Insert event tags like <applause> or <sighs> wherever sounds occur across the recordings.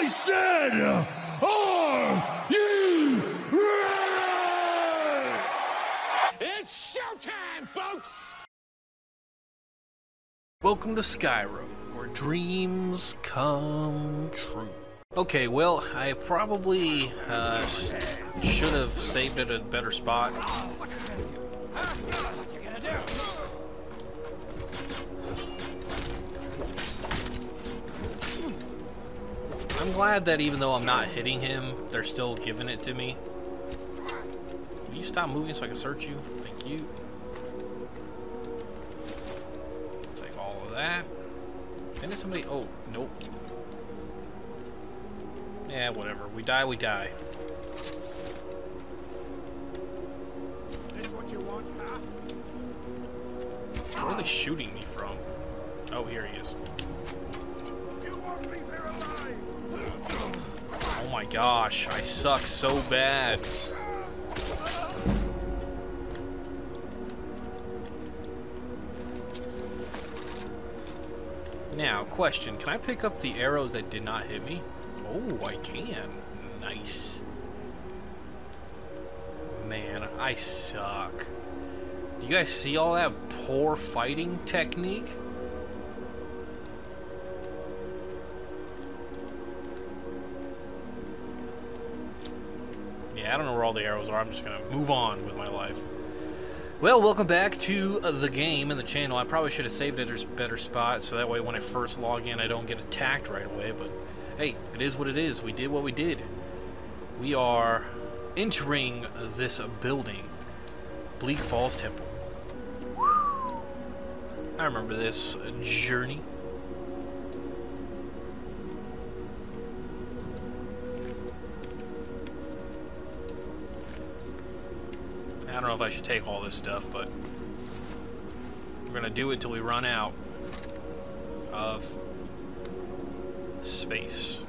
I said, are you ready? It's showtime, folks! Welcome to Skyrim, where dreams come true. Okay, well, I probably uh, should have saved it at a better spot. I'm glad that even though I'm not hitting him, they're still giving it to me. Will you stop moving so I can search you? Thank you. Take all of that. Didn't somebody... Oh, nope. Yeah, whatever. We die, we die. Where are they shooting me from? Oh, here he is. My gosh, I suck so bad. Now, question, can I pick up the arrows that did not hit me? Oh, I can. Nice. Man, I suck. Do you guys see all that poor fighting technique? I don't know where all the arrows are. I'm just gonna move on with my life. Well, welcome back to uh, the game and the channel. I probably should have saved it at a better spot so that way when I first log in I don't get attacked right away, but hey, it is what it is. We did what we did. We are entering this building, Bleak Falls Temple. I remember this journey. I don't know if I should take all this stuff, but we're gonna do it till we run out of space.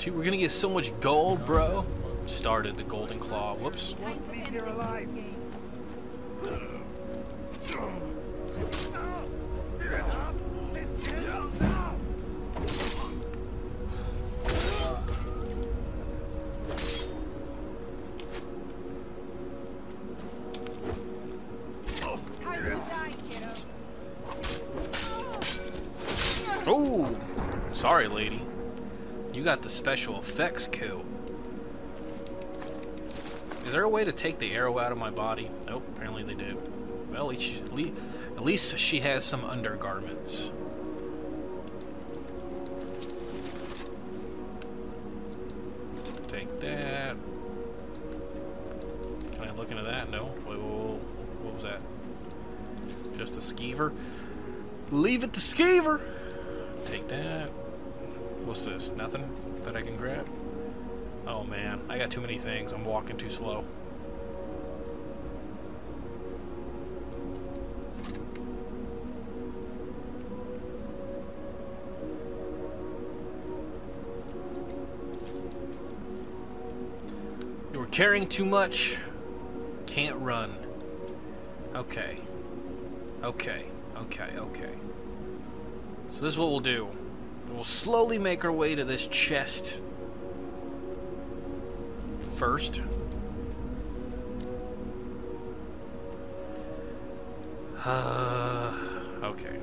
Dude, we're gonna get so much gold, bro. Started the Golden Claw. Whoops. Got the special effects kill. Is there a way to take the arrow out of my body? Nope, apparently they did. Well, at least, at least- at least she has some undergarments. Walking too slow. You were carrying too much. Can't run. Okay. Okay. Okay. Okay. So this is what we'll do. We'll slowly make our way to this chest. First. Uh, okay.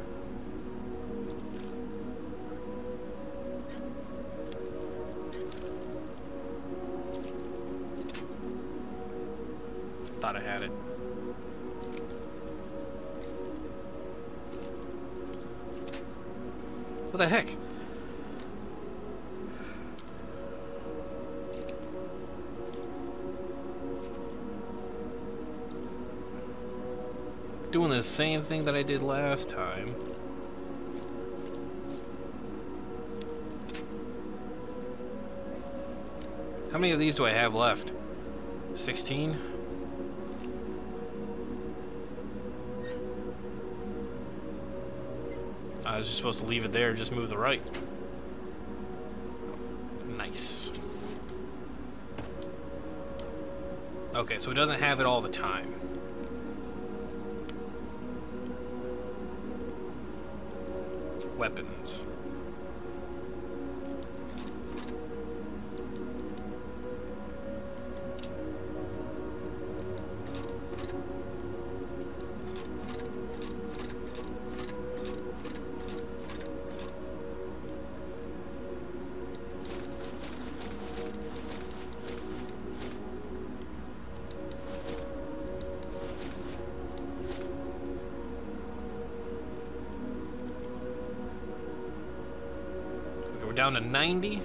Thought I had it. What the heck? The same thing that I did last time. How many of these do I have left? 16? I was just supposed to leave it there, just move the right. Nice. Okay, so it doesn't have it all the time. Weapons. 90.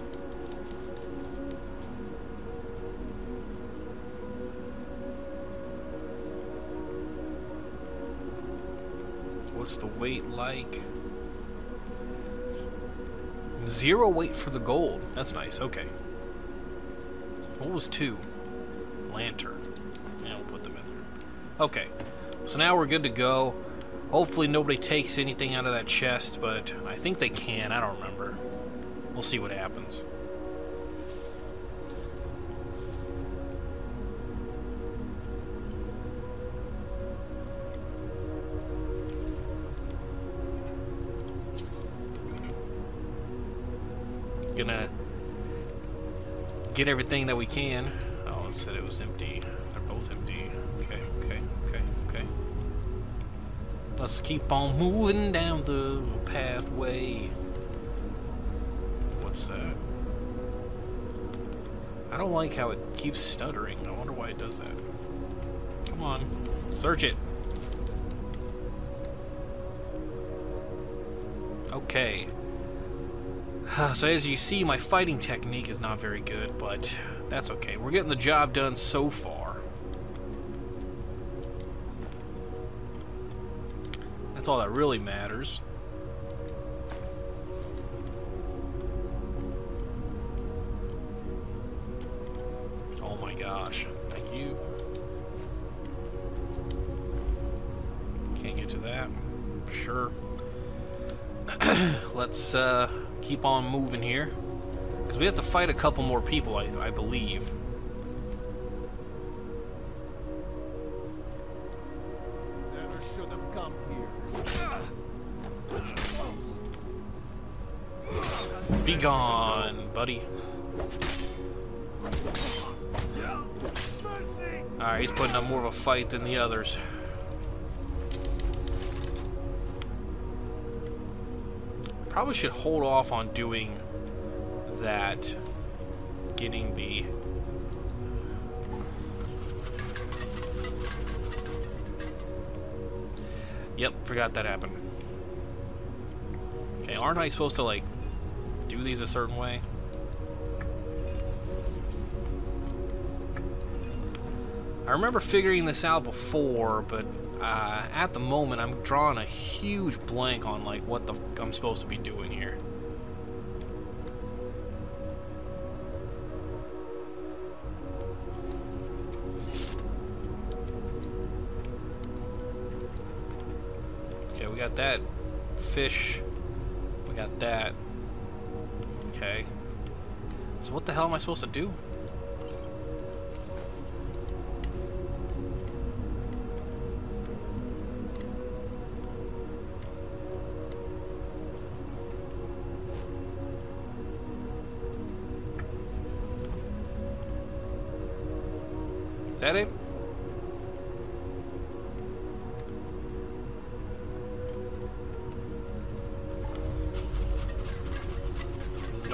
What's the weight like? Zero weight for the gold. That's nice. Okay. What was two? Lantern. Yeah, we'll put them in there. Okay. So now we're good to go. Hopefully nobody takes anything out of that chest, but I think they can. I don't remember. See what happens. Gonna get everything that we can. Oh, it said it was empty. They're both empty. Okay, okay, okay, okay. Let's keep on moving down the pathway. Like how it keeps stuttering. I wonder why it does that. Come on, search it. Okay. <sighs> So as you see, my fighting technique is not very good, but that's okay. We're getting the job done so far. That's all that really matters. Let's uh, keep on moving here. Because we have to fight a couple more people, I, I believe. Never should have come here. Be gone, buddy. Alright, he's putting up more of a fight than the others. Probably should hold off on doing that. Getting the. Yep, forgot that happened. Okay, aren't I supposed to, like, do these a certain way? I remember figuring this out before, but uh, at the moment I'm drawing a huge blank on like what the I'm supposed to be doing here. Okay, we got that fish. We got that. Okay. So what the hell am I supposed to do?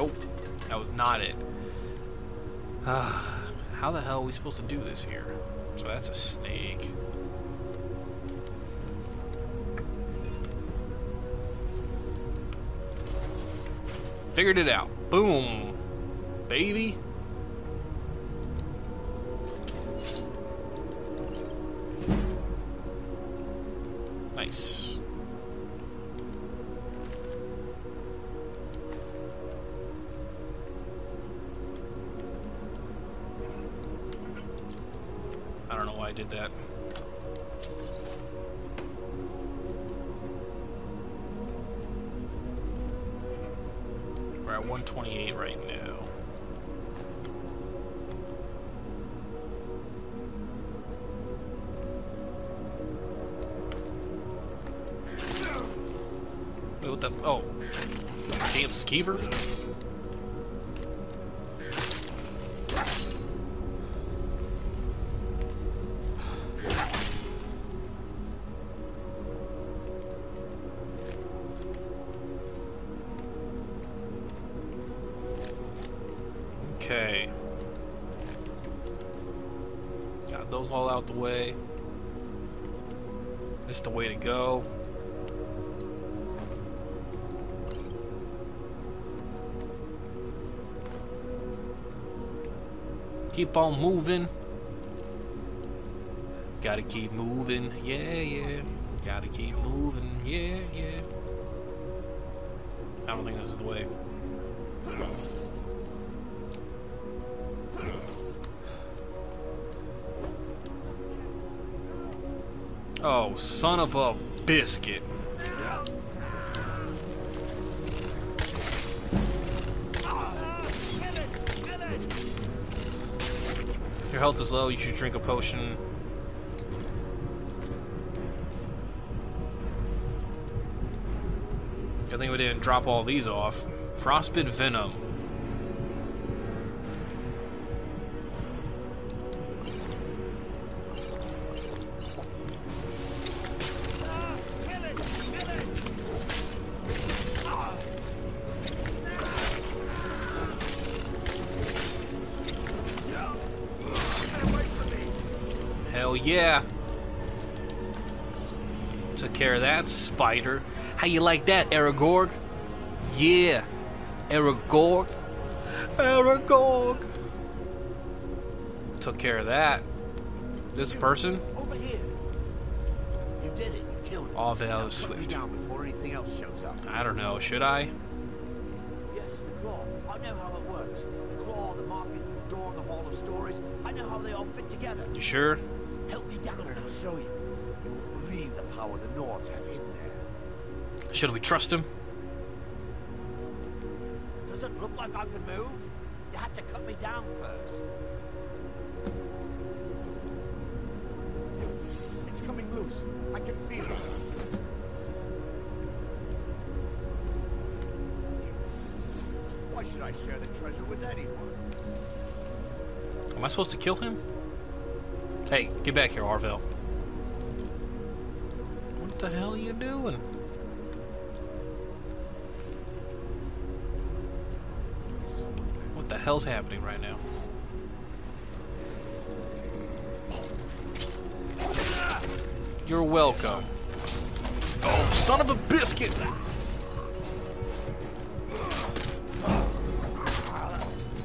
Nope. That was not it. <sighs> How the hell are we supposed to do this here? So that's a snake. Figured it out. Boom. Baby. Keep on moving. Gotta keep moving. Yeah, yeah. Gotta keep moving. Yeah, yeah. I don't think this is the way. Oh, son of a biscuit. Your health is low, you should drink a potion. Good thing we didn't drop all these off. Frostbite Venom. Spider. How you like that, Aragog? Yeah. Aragog. Aragog. Took care of that. This person? Over here. You did it. You killed him. All Val Now is swift. down before anything else shows up. I don't know. Should I? Yes, the claw. I know how it works. The claw, the markings, the door, and the hall of stories. I know how they all fit together. You sure? Help me down and I'll show you. You won't believe the power the Nords have hidden there. Should we trust him? Does it look like I can move? You have to cut me down first. It's coming loose. I can feel it. Why should I share the treasure with anyone? Am I supposed to kill him? Hey, get back here, Arvel. What the hell are you doing? The hell's happening right now? You're welcome. Oh, son of a biscuit!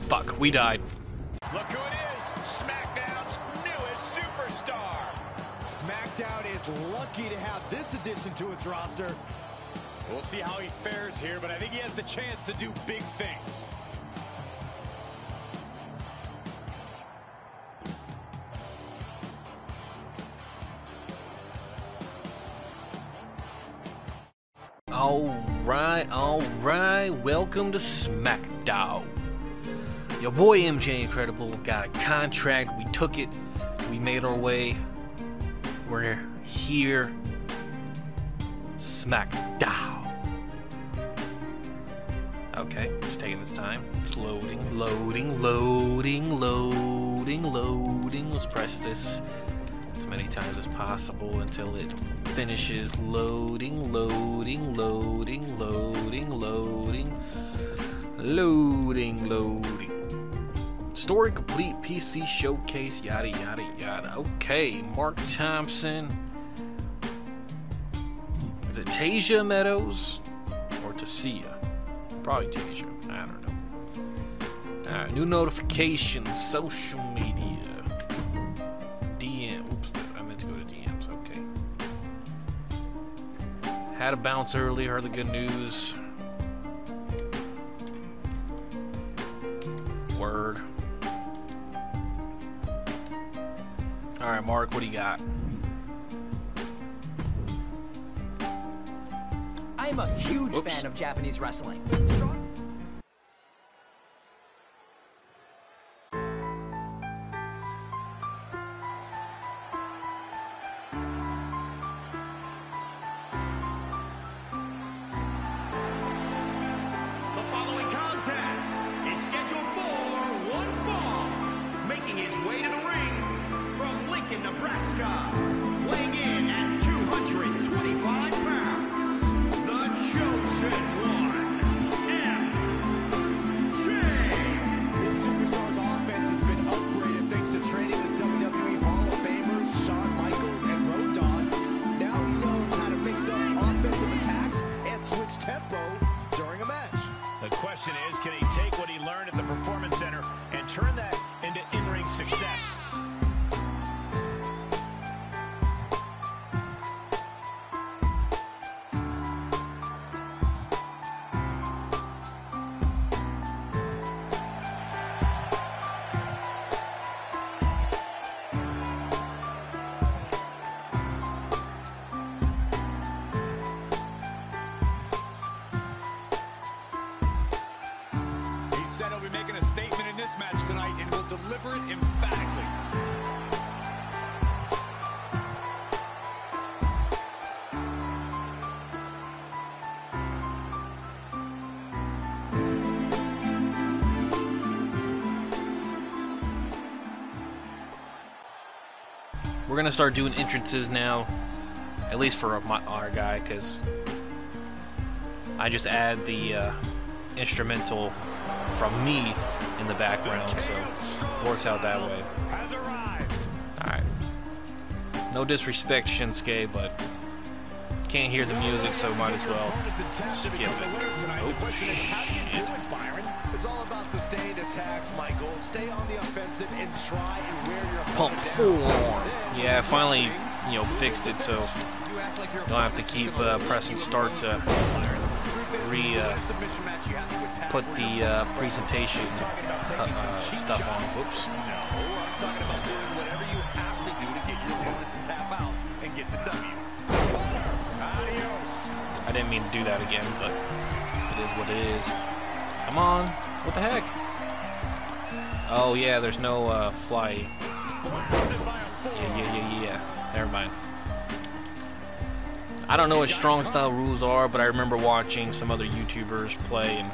Fuck, we died. Look who it is, SmackDown's newest superstar. SmackDown is lucky to have this addition to its roster. We'll see how he fares here, but I think he has the chance to do big things. Alright, welcome to SmackDown. Your boy MJ Incredible got a contract, we took it, we made our way. We're here. SmackDown. Okay, just taking this time. It's loading, loading, loading, loading, loading. Let's press this as many times as possible until it finishes loading, loading, loading, loading, loading, loading, loading. Story complete, PC showcase, yada yada yada. Okay, Mark Thompson. Is it Tasia Meadows or Tasia? Probably Tasia. I don't know. Alright, new notifications, social media. Had a bounce early. Heard the good news. Word. All right, Mark. What do you got? I am a huge Whoops. fan of Japanese wrestling. Strong- We're gonna start doing entrances now, at least for my, our guy, because I just add the uh, instrumental from me in the background, so works out that way. Alright. No disrespect, Shinsuke, but can't hear the music, so might as well skip it. Oh, attacks, Michael. Stay on the offensive and try and wear your Pump opponent full Yeah, finally, you know, fixed it, so You act like you're don't have to keep uh, pressing start to re uh, put the uh, presentation uh, uh, stuff on. Whoops. No, I'm talking about doing whatever you have to do to get your opponent to tap out and get the W. I didn't mean to do that again, but it is what it is. Come on. What the heck? Oh, yeah, there's no uh, fly. Yeah, yeah, yeah, yeah. Never mind. I don't know what strong style rules are, but I remember watching some other YouTubers play, and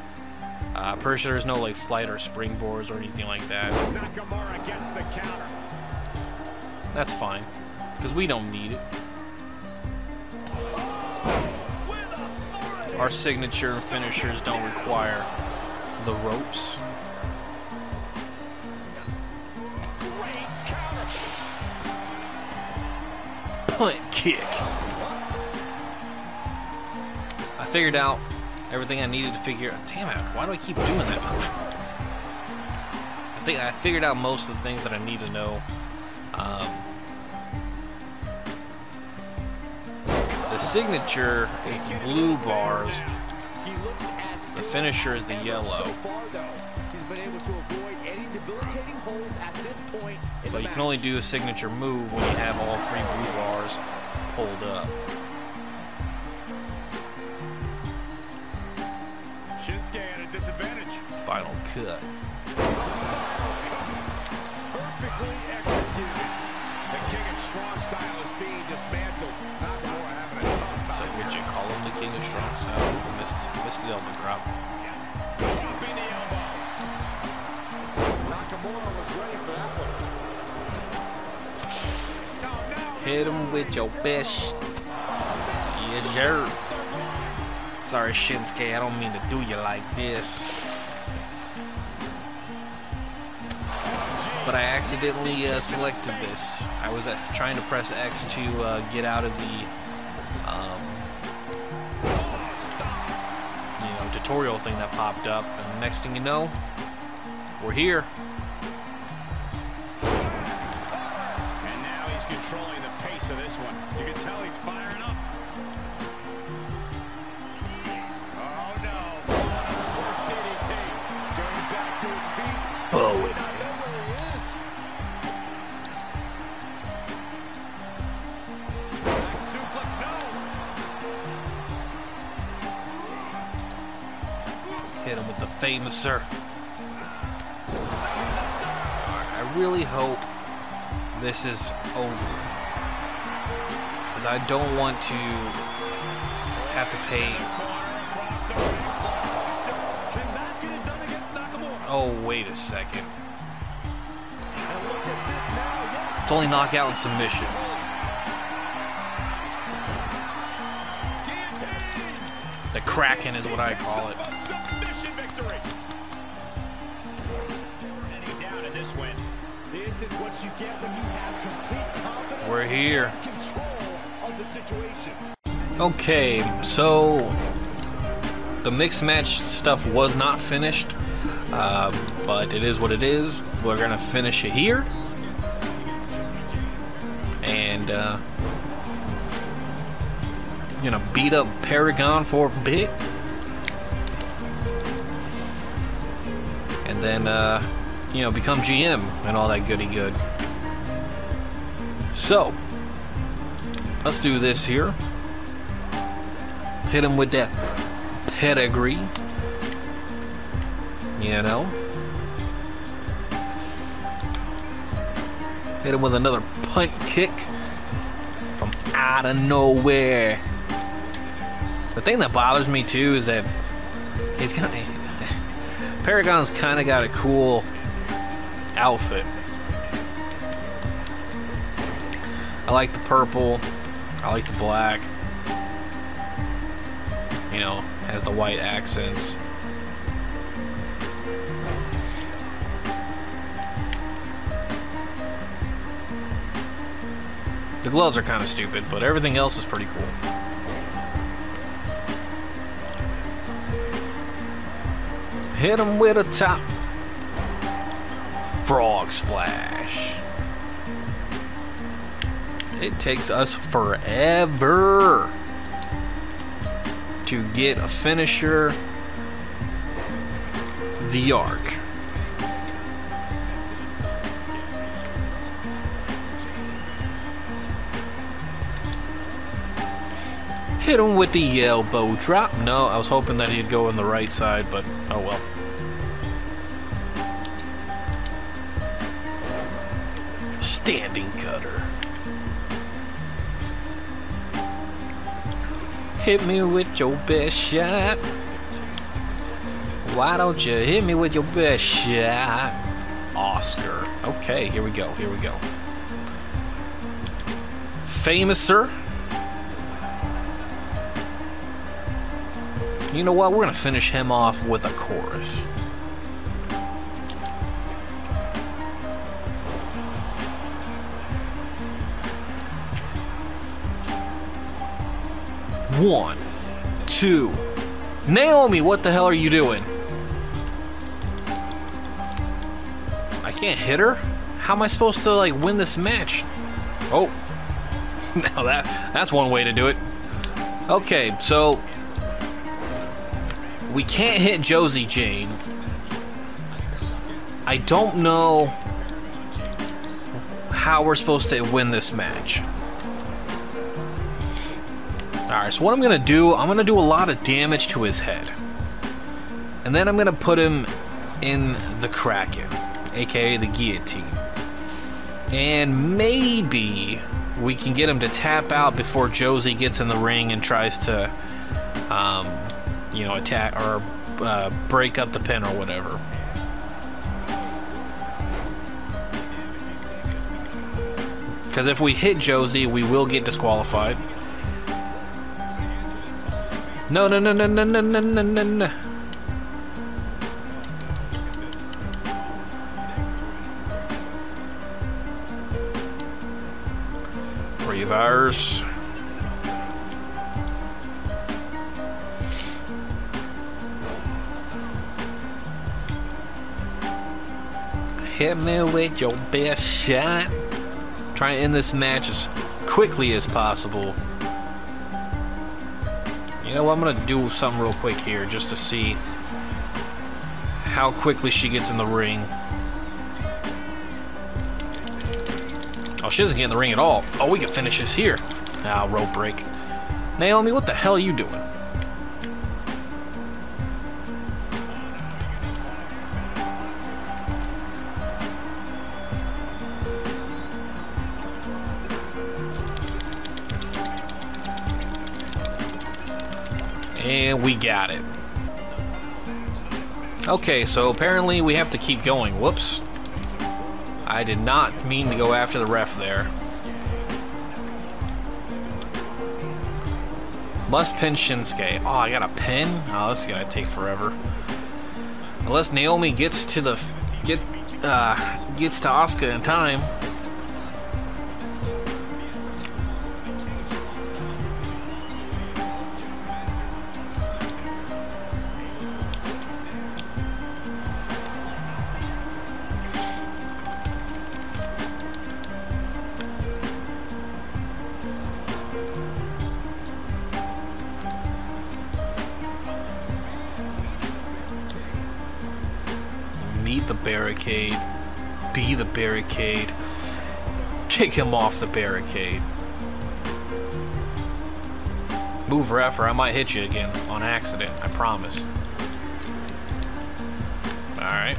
uh, pretty sure there's no like flight or springboards or anything like that. Nakamura gets the counter. That's fine, because we don't need it. Our signature finishers don't require the ropes. Kick. I figured out everything I needed to figure out. Damn it, why do I keep doing that move? I think I figured out most of the things that I need to know. Um, the signature is the blue bars. The finisher is the yellow. But you can only do a signature move when you have all three blue bars pulled up. Shinsuke at a disadvantage. Final cut. Perfectly executed. The king of strong style is being dismantled. Nakamura having a tough So time. you call him the king of strong style? Missed, missed the elbow drop. Hit him with your best. Yes, sir. Sorry, Shinsuke, I don't mean to do you like this. But I accidentally uh, selected this. I was uh, trying to press X to uh, get out of the, um, you know, tutorial thing that popped up. And next thing you know, we're here. Don't want to have to pay. Oh, wait a second. It's only knockout and submission. The Kraken is what I call it. We're here. Of the situation. Okay, so the mixed match stuff was not finished, uh, but it is what it is. We're gonna finish it here, and uh, gonna beat up Paragon for a bit, and then uh, you know become GM and all that goody good. So let's do this here. Hit him with that pedigree. You know? Hit him with another punt kick from out of nowhere. The thing that bothers me too is that he's kind of. <laughs> Paragon's kind of got a cool outfit. I like the purple. I like the black. You know, has the white accents. The gloves are kind of stupid, but everything else is pretty cool. Hit him with a top frog splash. It takes us forever to get a finisher. The Arc. Hit him with the elbow drop. No, I was hoping that he'd go on the right side, but oh well. Hit me with your best shot. Why don't you hit me with your best shot? Oscar. Okay, here we go, here we go. Famous, sir. You know what? We're going to finish him off with a chorus. One, two. Naomi, what the hell are you doing? I can't hit her? How am I supposed to like win this match? Oh. <laughs> now that that's one way to do it. Okay, so we can't hit Josie Jane. I don't know how we're supposed to win this match. Alright, so what I'm gonna do, I'm gonna do a lot of damage to his head. And then I'm gonna put him in the Kraken, aka the guillotine. And maybe we can get him to tap out before Josie gets in the ring and tries to, um, you know, attack or uh, break up the pin or whatever. Because if we hit Josie, we will get disqualified. No, no, no, no, no, no, no, no, no, no. Reverse. Hit me with your best shot. Trying to end this match as quickly as possible. You know what? I'm gonna do something real quick here just to see how quickly she gets in the ring. Oh, she doesn't get in the ring at all. Oh, we can finish this here. Now, ah, rope break. Naomi, what the hell are you doing? And we got it. Okay, so apparently we have to keep going. Whoops. I did not mean to go after the ref there. Must pin Shinsuke. Oh, I got a pin? Oh, this is gonna take forever. Unless Naomi gets to the get uh, gets to Asuka in time. Kick him off the barricade. Move ref or I might hit you again on accident. I promise. Alright.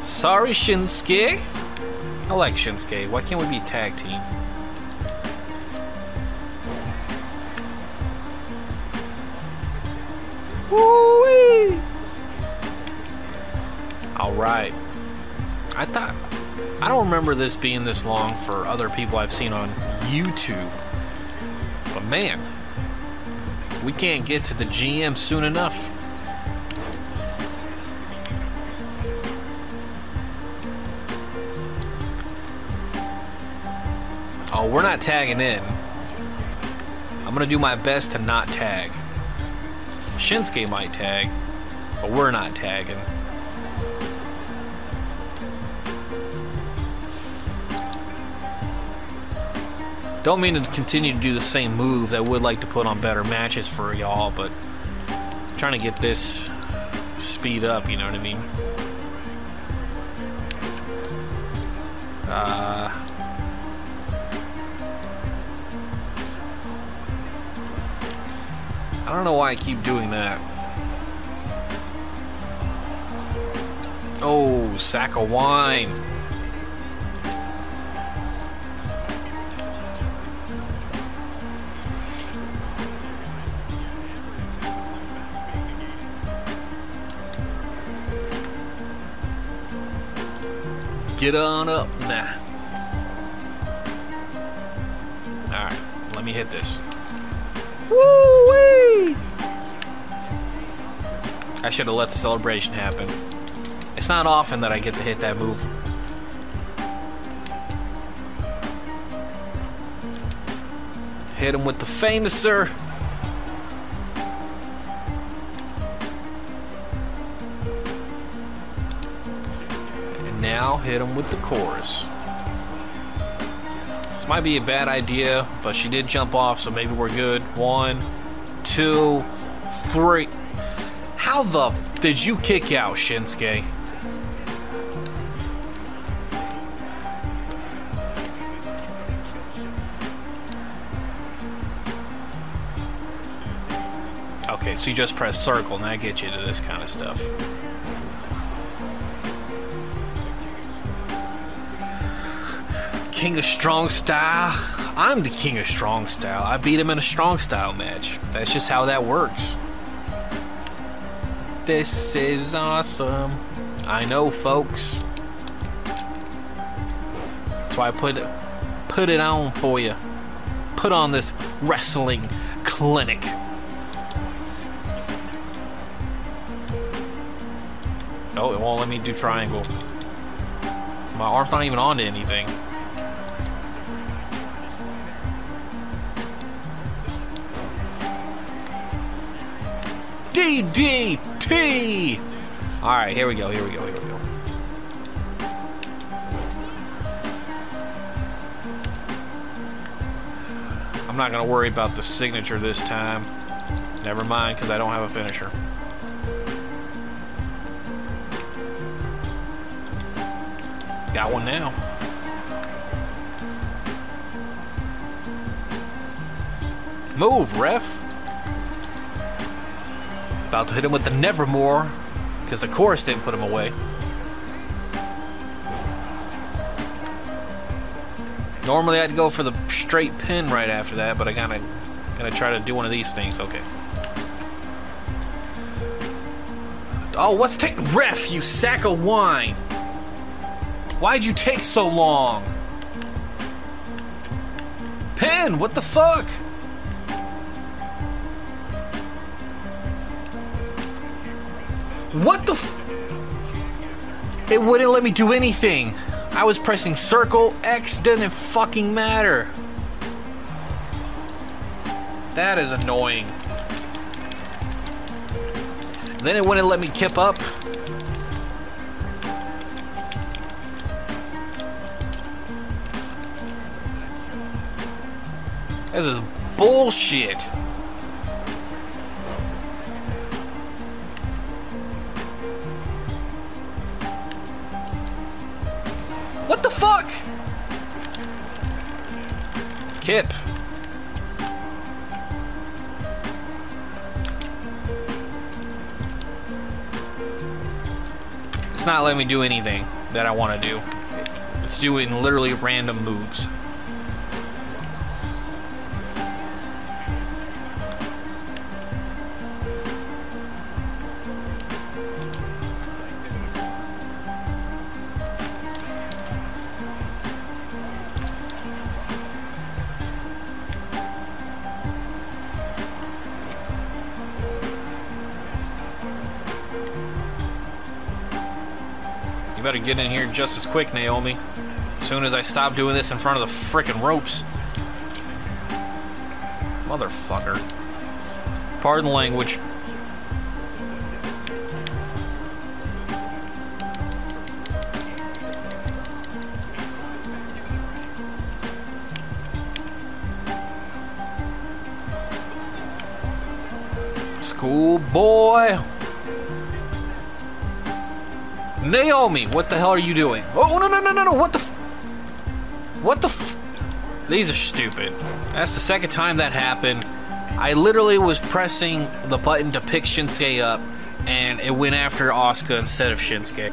Sorry, Shinsuke. I like Shinsuke. Why can't we be tag team? I thought... I don't remember this being this long for other people I've seen on YouTube. But man, we can't get to the GM soon enough. Oh, we're not tagging in. I'm gonna do my best to not tag. Shinsuke might tag, but we're not tagging. Don't mean to continue to do the same moves. I would like to put on better matches for y'all, but I'm trying to get this speed up, you know what I mean? Uh, I don't know why I keep doing that. Oh, sack of wine. Get on up now. Alright, let me hit this. Woo-wee! I should have let the celebration happen. It's not often that I get to hit that move. Hit him with the famouser. Hit him with the chorus. This might be a bad idea, but she did jump off, so maybe we're good. One, two, three. How the did you kick out, Shinsuke? Okay, so you just press circle, and that gets you to this kind of stuff. King of Strong Style. I'm the King of Strong Style. I beat him in a Strong Style match. That's just how that works. This is awesome. I know, folks. That's why I put put it on for you. Put on this wrestling clinic. Oh, it won't let me do triangle. My arm's not even onto anything. DDT! Alright, here we go, here we go, here we go. I'm not gonna worry about the signature this time. Never mind, because I don't have a finisher. Got one now. Move, ref. About to hit him with the Nevermore, because the chorus didn't put him away. Normally I'd go for the straight pin right after that, but I gotta, gotta try to do one of these things. Okay. Oh, what's take ref? You sack of wine. Why'd you take so long? Pin, what the fuck? What the f- It wouldn't let me do anything. I was pressing circle, X didn't fucking matter. That is annoying. Then it wouldn't let me kip up. This is bullshit. Fuck? Kip. It's not letting me do anything that I want to do. It's doing literally random moves. Better get in here just as quick, Naomi. As soon as I stop doing this in front of the frickin' ropes. Motherfucker. Pardon language. Schoolboy. Naomi, what the hell are you doing? Oh, no, no, no, no, no. What the f- What the f- These are stupid. That's the second time that happened. I literally was pressing the button to pick Shinsuke up, and it went after Asuka instead of Shinsuke.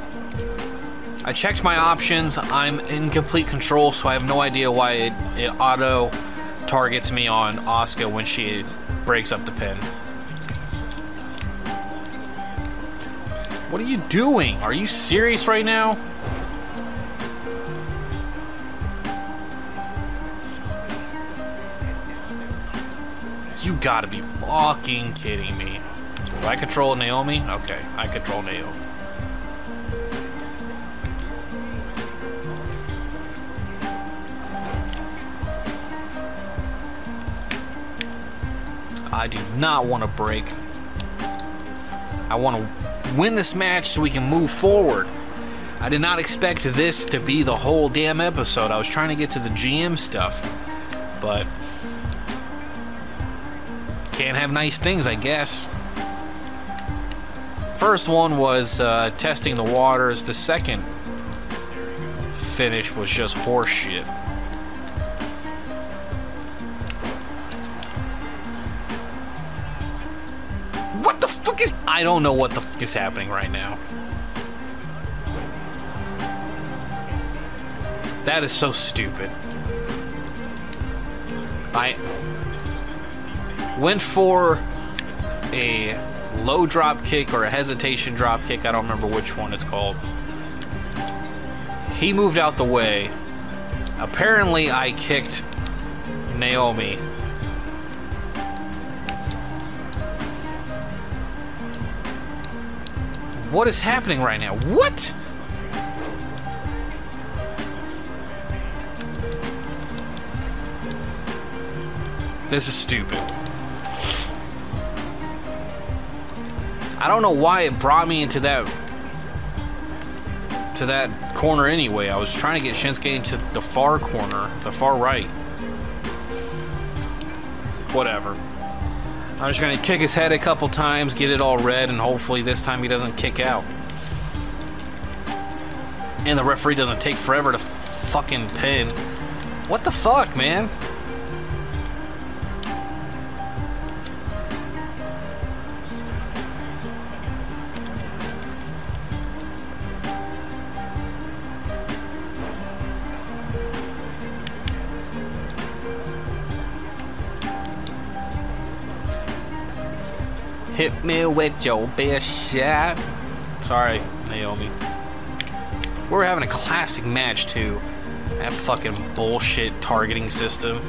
I checked my options. I'm in complete control, so I have no idea why it, it auto targets me on Asuka when she breaks up the pin. What are you doing? Are you serious right now? You gotta be fucking kidding me. Do I control Naomi? Okay, I control Naomi. I do not want to break. I want to win this match so we can move forward. I did not expect this to be the whole damn episode. I was trying to get to the GM stuff, but can't have nice things, I guess. First one was uh, testing the waters. The second finish was just horseshit. I don't know what the fuck is happening right now. That is so stupid. I went for a low drop kick or a hesitation drop kick. I don't remember which one it's called. He moved out the way. Apparently, I kicked Naomi. What is happening right now? What? This is stupid. I don't know why it brought me into that to that corner anyway. I was trying to get Shinsuke into the far corner, the far right. Whatever. I'm just gonna kick his head a couple times, get it all red, and hopefully this time he doesn't kick out. And the referee doesn't take forever to fucking pin. What the fuck, man? With your best shot. Sorry, Naomi. We're having a classic match too. That fucking bullshit targeting system.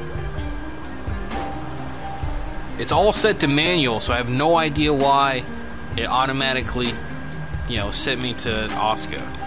It's all set to manual, so I have no idea why it automatically, you know, sent me to Asuka.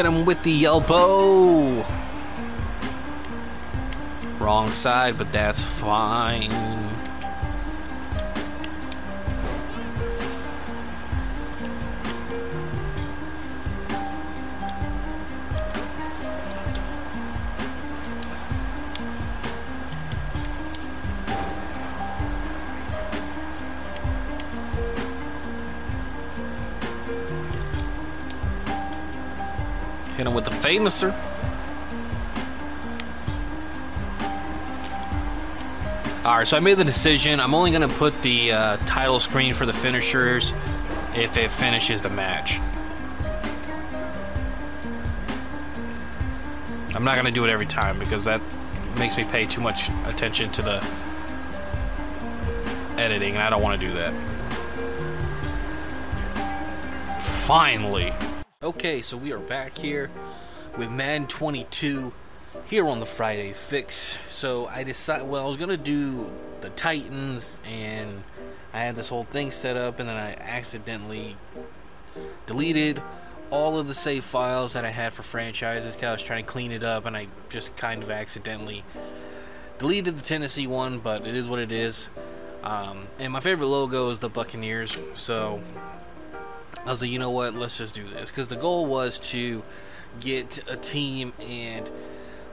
Hit him with the elbow. Wrong side, but that's fine. With the famouser. Alright, so I made the decision. I'm only going to put the uh, title screen for the finishers if it finishes the match. I'm not going to do it every time because that makes me pay too much attention to the editing, and I don't want to do that. Finally. Okay, so we are back here with Madden 22 here on the Friday Fix. So I decided, well, I was gonna do the Titans, and I had this whole thing set up, and then I accidentally deleted all of the save files that I had for franchises because I was trying to clean it up, and I just kind of accidentally deleted the Tennessee one, but it is what it is. Um, and my favorite logo is the Buccaneers, so I was like, you know what, let's just do this. Because the goal was to get a team and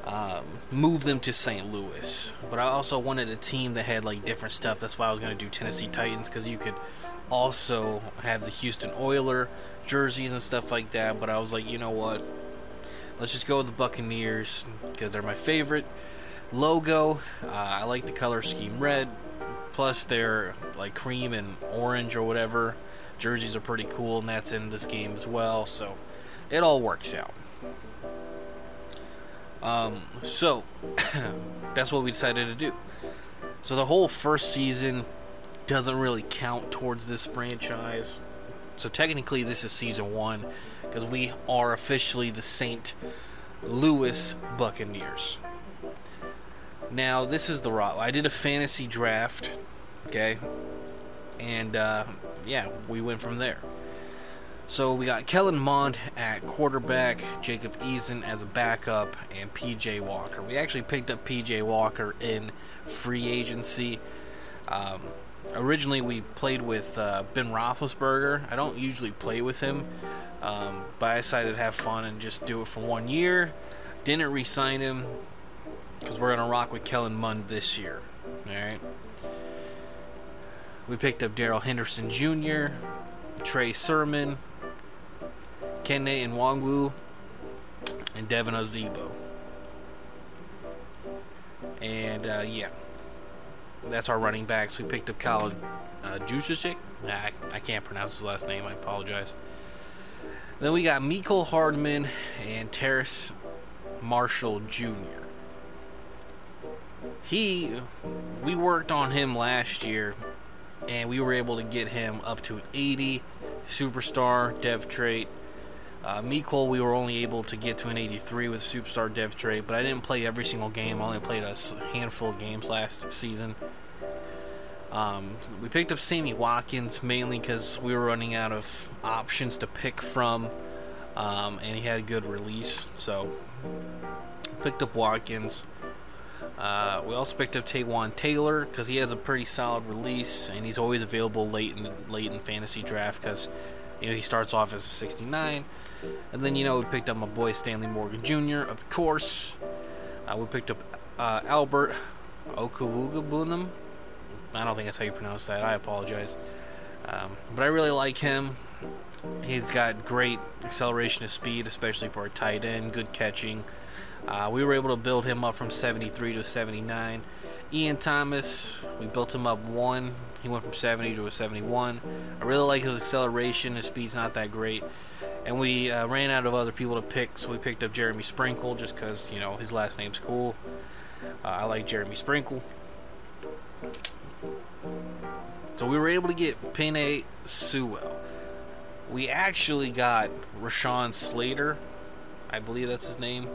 um, move them to St. Louis. But I also wanted a team that had like different stuff. That's why I was going to do Tennessee Titans because you could also have the Houston Oiler jerseys and stuff like that. But I was like, you know what, let's just go with the Buccaneers because they're my favorite logo. Uh, I like the color scheme red. Plus, they're like cream and orange or whatever. Jerseys are pretty cool, and that's in this game as well. So it all works out. Um, so <coughs> that's what we decided to do. So the whole first season doesn't really count towards this franchise. So technically, this is season one because we are officially the St. Louis Buccaneers. Now, this is the raw. I did a fantasy draft, okay, and uh, yeah, we went from there. So we got Kellen Mond at quarterback, Jacob Eason as a backup, and PJ Walker. We actually picked up PJ Walker in free agency. Um, originally, we played with uh, Ben Roethlisberger. I don't usually play with him, um, but I decided to have fun and just do it for one year. Didn't re-sign him because we're gonna rock with Kellen Mond this year. All right. We picked up Darrell Henderson Jr., Trey Sermon, Kene Nwangwu, and Devine Ozigbo. And uh, yeah, that's our running backs. We picked up Kyle uh. I, I can't pronounce his last name. I apologize. Then we got Mecole Hardman and Terrace Marshall Jr. He, we worked on him last year, and we were able to get him up to 80 superstar dev trait. Uh, Mecole, we were only able to get to an 83 with superstar dev trait, but I didn't play every single game. I only played a handful of games last season. Um, we picked up Sammy Watkins mainly because we were running out of options to pick from, um, and he had a good release. So, picked up Watkins. Uh, we also picked up Taywan Taylor because he has a pretty solid release, and he's always available late in late in fantasy draft because you know he starts off as a 69. And then you know we picked up my boy Stanley Morgan Jr. Of course, uh, we picked up uh, Albert Okwuegbunam. I don't think that's how you pronounce that. I apologize, um, but I really like him. He's got great acceleration of speed, especially for a tight end. Good catching. Uh, we were able to build him up from 73 to 79. Ian Thomas, we built him up one. He went from 70 to a 71. I really like his acceleration. His speed's not that great. And we uh, ran out of other people to pick, so we picked up Jeremy Sprinkle just because, you know, his last name's cool. Uh, I like Jeremy Sprinkle. So we were able to get Penei Sewell. We actually got Rashawn Slater. I believe that's his name.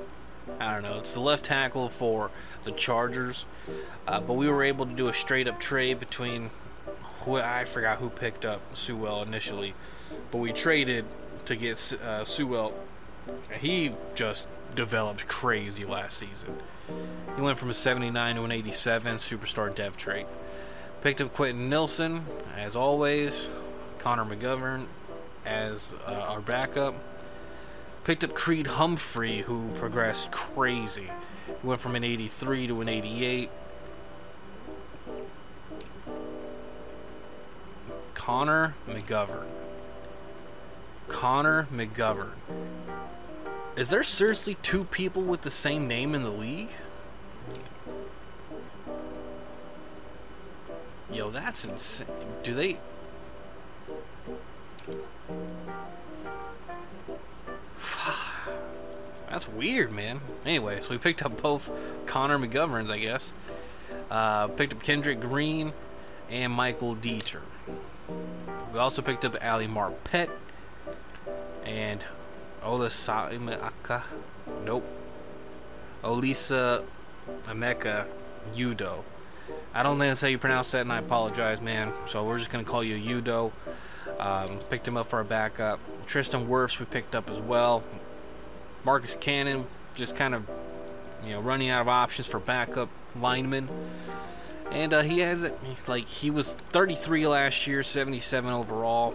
I don't know. It's the left tackle for the Chargers. Uh, but we were able to do a straight up trade between. Who, I forgot who picked up Sewell initially. But we traded to get uh, Sewell. He just developed crazy last season. He went from a 79 to an 87 superstar dev trait. Picked up Quenton Nelson, as always. Connor McGovern as uh, our backup. Picked up Creed Humphrey, who progressed crazy. He went from an 83 to an 88. Connor McGovern. Connor McGovern. Is there seriously two people with the same name in the league? Yo, that's insane. Do they. That's weird, man. Anyway, so we picked up both Connor McGoverns, I guess. Uh, picked up Kendrick Green and Michael Deiter. We also picked up Ali Marpet and Ola. Nope. Olisa Ameka Yudo. I don't think that's how you pronounce that, and I apologize, man. So we're just going to call you Yudo. Um, picked him up for our backup. Tristan Wirfs we picked up as well. Marcus Cannon just kind of, you know, running out of options for backup linemen. And uh, he has it, like, he was 33 last year, 77 overall.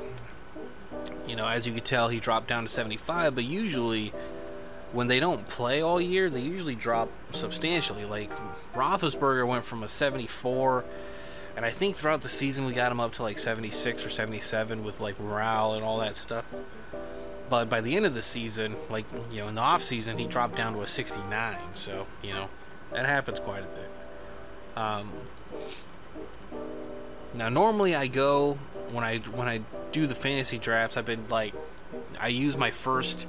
You know, as you can tell, he dropped down to 75, but usually when they don't play all year, they usually drop substantially. Like, Roethlisberger went from a 74, and I think throughout the season we got him up to like 76 or 77 with like morale and all that stuff. But by the end of the season, like, you know, in the off season, he dropped down to a 69. So, you know, that happens quite a bit. Um, now, normally I go when I when I do the fantasy drafts. I've been like, I use my first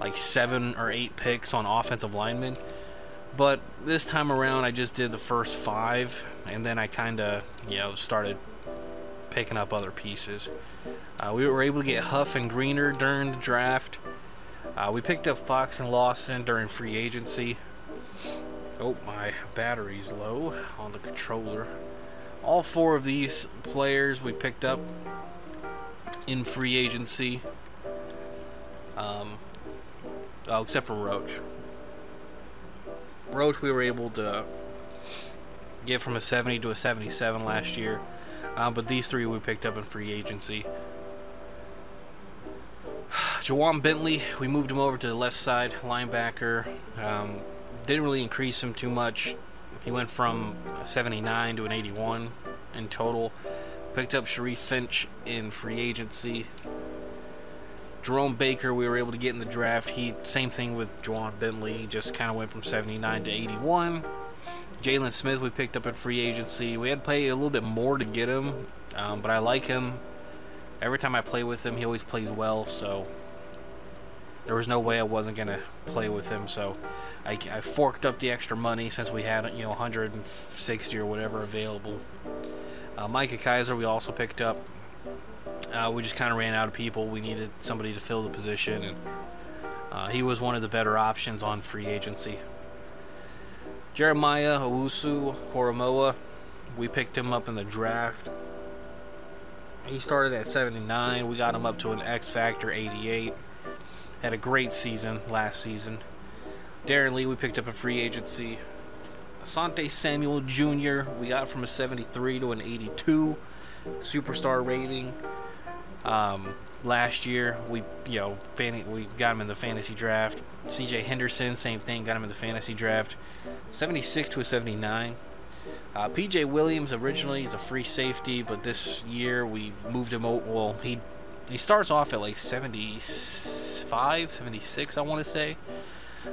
like seven or eight picks on offensive linemen, but this time around I just did the first five, and then I kind of you know started picking up other pieces. Uh, we were able to get Huff and Greenard during the draft. Uh, we picked up Fox and Lawson during free agency. Oh, my battery's low on the controller. All four of these players we picked up in free agency. Um, oh, except for Roach. Roach, we were able to get from a 70 to a 77 last year. Uh, but these three we picked up in free agency. <sighs> Ja'Whaun Bentley, we moved him over to the left side linebacker. Um, didn't really increase him too much. He went from a 79 to an 81 in total. Picked up Sharif Finch in free agency. Jerome Baker, we were able to get in the draft. He same thing with Ja'Whaun Bentley. Just kind of went from 79 to 81. Jaylon Smith, we picked up in free agency. We had to pay a little bit more to get him, um, but I like him. Every time I play with him, he always plays well. So there was no way I wasn't gonna play with him. So I, I forked up the extra money since we had you know 160 or whatever available. Uh, Micah Kiser, we also picked up. Uh, we just kind of ran out of people. We needed somebody to fill the position, and uh, he was one of the better options on free agency. Jeremiah Owusu Koramoah, we picked him up in the draft. He started at 79. We got him up to an X Factor 88. Had a great season last season. Darron Lee, we picked up a free agency. Asante Samuel Jr., we got from a 73 to an 82 superstar rating. Um, last year, we you know we got him in the fantasy draft. C.J. Henderson, same thing, got him in the fantasy draft. 76 to a 79. Uh, P.J. Williams originally is a free safety, but this year we moved him. Out, well, he he starts off at like 75, 76, I want to say,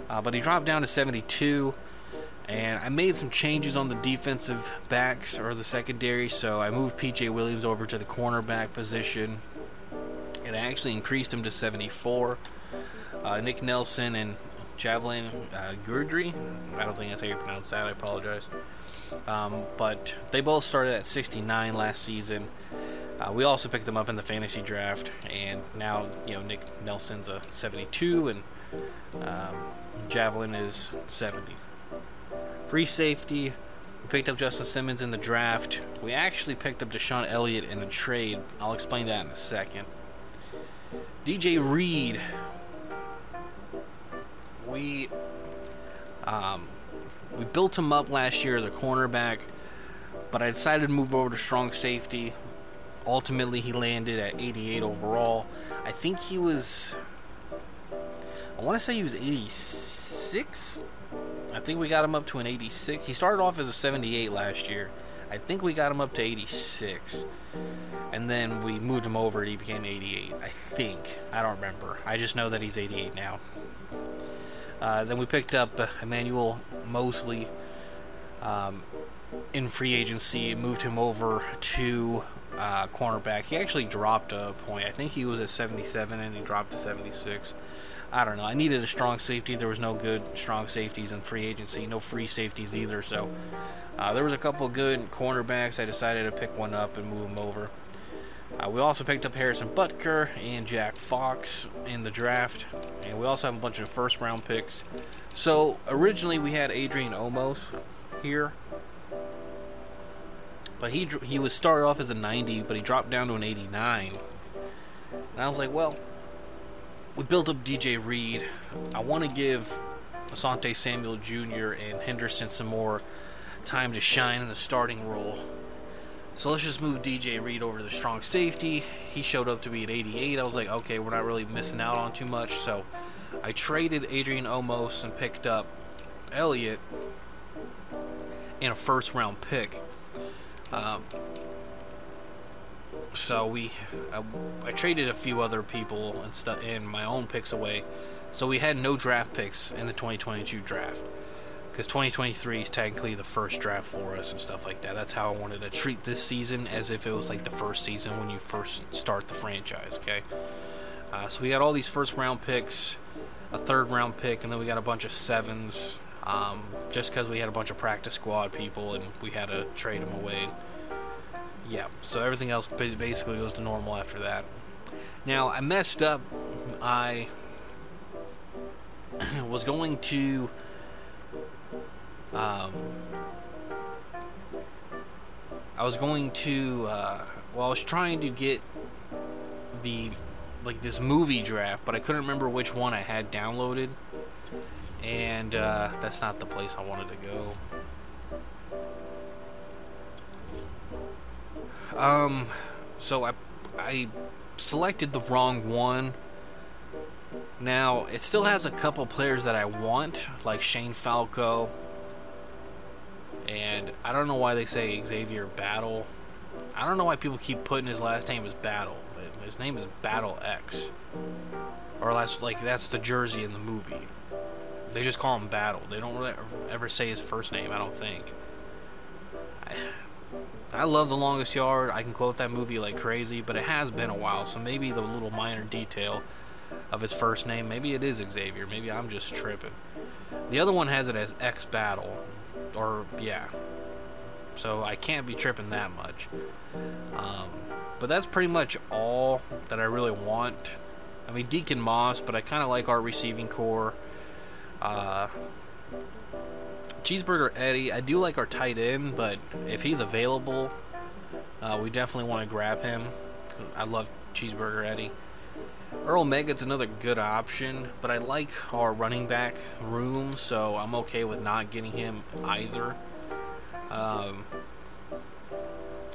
uh, but he dropped down to 72. And I made some changes on the defensive backs or the secondary, so I moved P.J. Williams over to the cornerback position. And I actually increased him to 74. Uh, Nick Nelson and Javelin uh, Guidry. I don't think that's how you pronounce that. I apologize. Um, but they both started at 69 last season. Uh, we also picked them up in the fantasy draft, and now you know Nick Nelson's a 72, and um, Javelin is 70. Free safety. We picked up Justin Simmons in the draft. We actually picked up DeShon Elliott in a trade. I'll explain that in a second. DJ Reed. We um, we built him up last year as a cornerback, but I decided to move over to strong safety. Ultimately, he landed at 88 overall. I think he was. I want to say he was 86. I think we got him up to an 86. He started off as a 78 last year. I think we got him up to 86. And then we moved him over and he became 88. I think. I don't remember. I just know that he's 88 now. Uh, then we picked up uh, Emmanuel Moseley um, in free agency, moved him over to uh, cornerback. He actually dropped a point. I think he was at 77 and he dropped to 76. I don't know. I needed a strong safety. There was no good strong safeties in free agency, no free safeties either. So uh, there was a couple good cornerbacks. I decided to pick one up and move him over. Uh, we also picked up Harrison Butker and Jack Fox in the draft, and we also have a bunch of first round picks. So originally we had Adrian Omos here, but he he was started off as a 90, but he dropped down to an 89. And I was like, well, we built up DJ Reed. I want to give Asante Samuel Jr. and Henderson some more time to shine in the starting role. So let's just move DJ Reed over to the strong safety. He showed up to be at 88. I was like, okay, we're not really missing out on too much. So I traded Adrian Omos and picked up Elliott and a first round pick. Um, so we, I, I, traded a few other people and stuff and my own picks away. So we had no draft picks in the 2022 draft because 2023 is technically the first draft for us and stuff like that. That's how I wanted to treat this season as if it was like the first season when you first start the franchise. Okay, uh, so we got all these first round picks, a third round pick, and then we got a bunch of sevens. Um, just because we had a bunch of practice squad people and we had to trade them away. Yeah, so everything else basically goes to normal after that. Now I messed up. I <clears throat> was going to um, I was going to, uh, well, I was trying to get the, like, this movie draft, but I couldn't remember which one I had downloaded. And uh, that's not the place I wanted to go. Um, so I, I selected the wrong one. Now, it still has a couple players that I want, like Shane Falco, and I don't know why they say Xavier Battle. I don't know why people keep putting his last name as Battle. His name is Battle X. Or that's like that's the jersey in the movie. They just call him Battle. They don't ever say his first name. I don't think. I, I love The Longest Yard. I can quote that movie like crazy, but it has been a while, so maybe the little minor detail of his first name, maybe it is Xavier. Maybe I'm just tripping. The other one has it as X Battle, or yeah. So I can't be tripping that much. Um, but that's pretty much all that I really want. I mean, Deacon Moss, but I kind of like our receiving core. Uh, Cheeseburger Eddie, I do like our tight end, but if he's available, uh, we definitely want to grab him. I love Cheeseburger Eddie. Earl Meggett's another good option, but I like our running back room, so I'm okay with not getting him either. Um,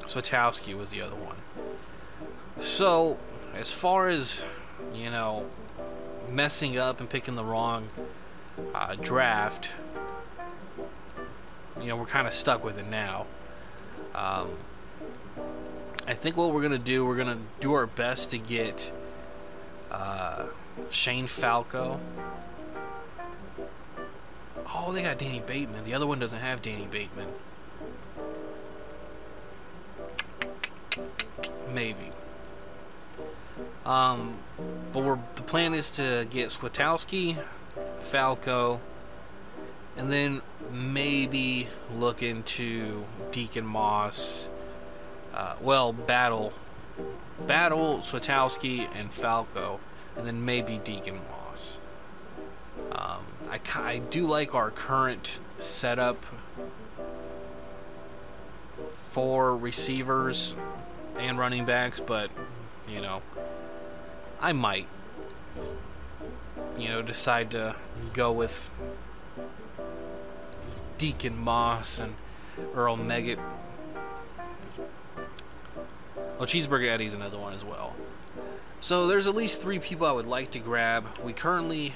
Swatowski was the other one. So, as far as, you know, messing up and picking the wrong uh, draft, you know, we're kind of stuck with it now. Um, I think what we're to do, we're to do our best to get uh, Shane Falco. Oh, they got Danny Bateman. The other one doesn't have Danny Bateman. Maybe. Um, but we're the plan is to get Swatowski, Falco, and then maybe look into Deacon Moss. Uh, well, Battle Battle, Swatowski, and Falco, and then maybe Deacon Moss. Um, I, I do like our current setup for receivers and running backs, but, you know, I might, you know, decide to go with Deacon Moss and Earl Megget Oh, Cheeseburger Eddie's another one as well. So there's at least three people I would like to grab. We currently,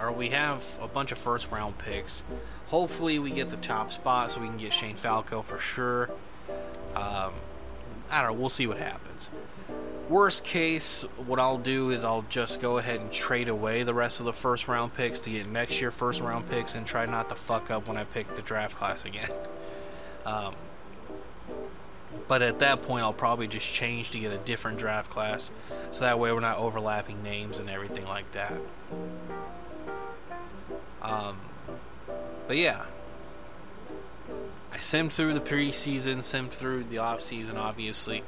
or we have a bunch of first round picks. Hopefully we get the top spot so we can get Shane Falco for sure. Um, I don't know. We'll see what happens. Worst case, what I'll do is I'll just go ahead and trade away the rest of the first round picks to get next year first round picks and try not to fuck up when I pick the draft class again. <laughs> Um, but at that point, I'll probably just change to get a different draft class so that way we're not overlapping names and everything like that. Um, but yeah, I simmed through the preseason, simmed through the offseason, obviously.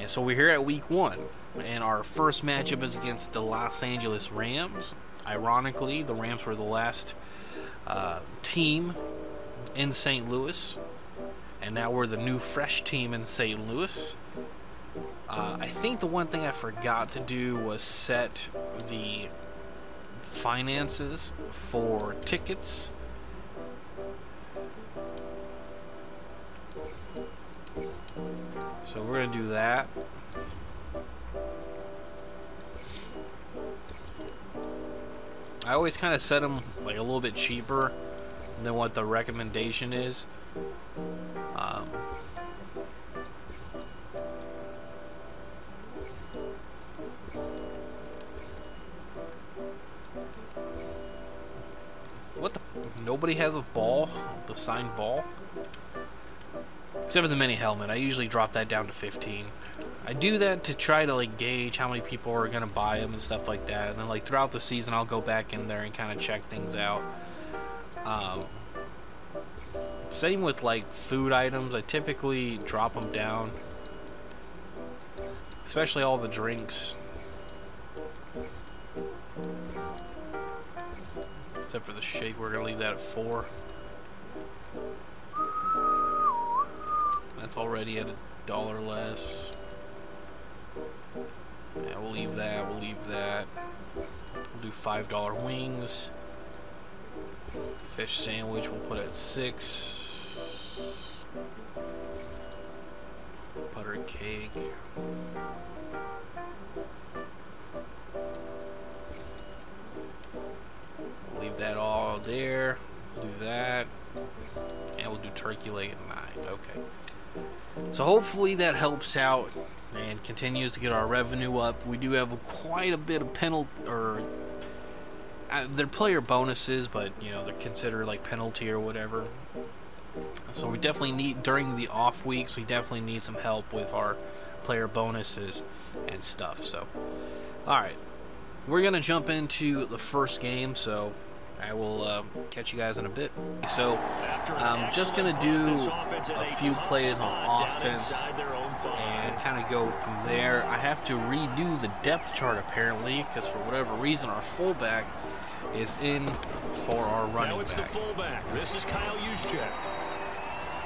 And so we're here at week one. And our first matchup is against the Los Angeles Rams. Ironically, the Rams were the last uh, team in St. Louis. And now we're the new, fresh team in St. Louis. Uh, I think the one thing I forgot to do was set the finances for tickets. So we're going to do that. I always kind of set them like a little bit cheaper than what the recommendation is. Um, what the? Nobody has a ball, the signed ball. Except for the mini helmet, I usually drop that down to 15. I do that to try to like gauge how many people are gonna buy them and stuff like that. And then like throughout the season, I'll go back in there and kind of check things out. Um, same with like food items. I typically drop them down, especially all the drinks. Except for the shake, we're gonna leave that at four. That's already at a dollar less. Yeah, we'll leave that. We'll leave that. We'll do five dollar wings. Fish sandwich, we'll put at six. Butter cake. Leave that all there. We'll do that. And we'll do turkey leg at nine. Okay. So hopefully that helps out and continues to get our revenue up. We do have quite a bit of penalty or uh, they're player bonuses, but you know they're considered like penalty or whatever. So we definitely need during the off weeks. We definitely need some help with our player bonuses and stuff. So, all right, we're gonna jump into the first game. So I will uh, catch you guys in a bit. So I'm just gonna do a few plays on offense and kind of go from there. I have to redo the depth chart apparently because for whatever reason our fullback is in for our running now it's back. the fullback. This is Kyle Juszczyk.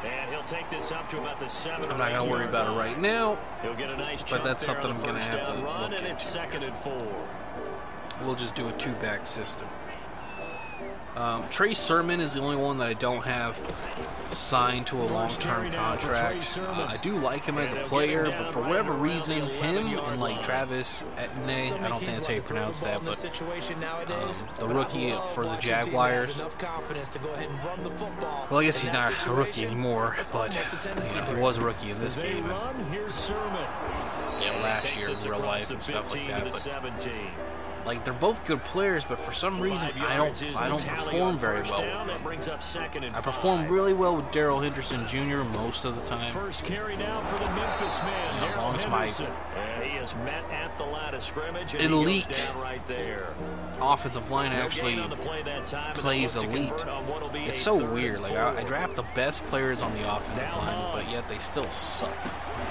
And he'll take this up to about the seven. I'm not gonna worry about it right now. He'll get a nice But that's something I'm gonna have to look into. second and four. We'll just do a two-back system. Um, Trey Sermon is the only one that I don't have signed to a long-term contract. Uh, I do like him as a player, but for whatever reason, him and like Travis Etienne, I don't think that's how you pronounce that, but um, the rookie for the Jaguars. Well, I guess he's not a rookie anymore, but you know, he was a rookie in this game. and- run. Here's Sermon. Yeah, last year in real life and stuff like that, but 17. Like they're both good players, but for some reason I don't I don't perform very well with them. brings up second and I perform really well with Darrell Henderson Jr. most of the time. First carry down for the Memphis man, as long as my- he is met at the line of scrimmage, and Elite. he goes down right there. Offensive line actually the play that time, plays they'll look to elite. convert on what'll be It's so weird. Like I, I draft the best players on the offensive line, but yet they still suck.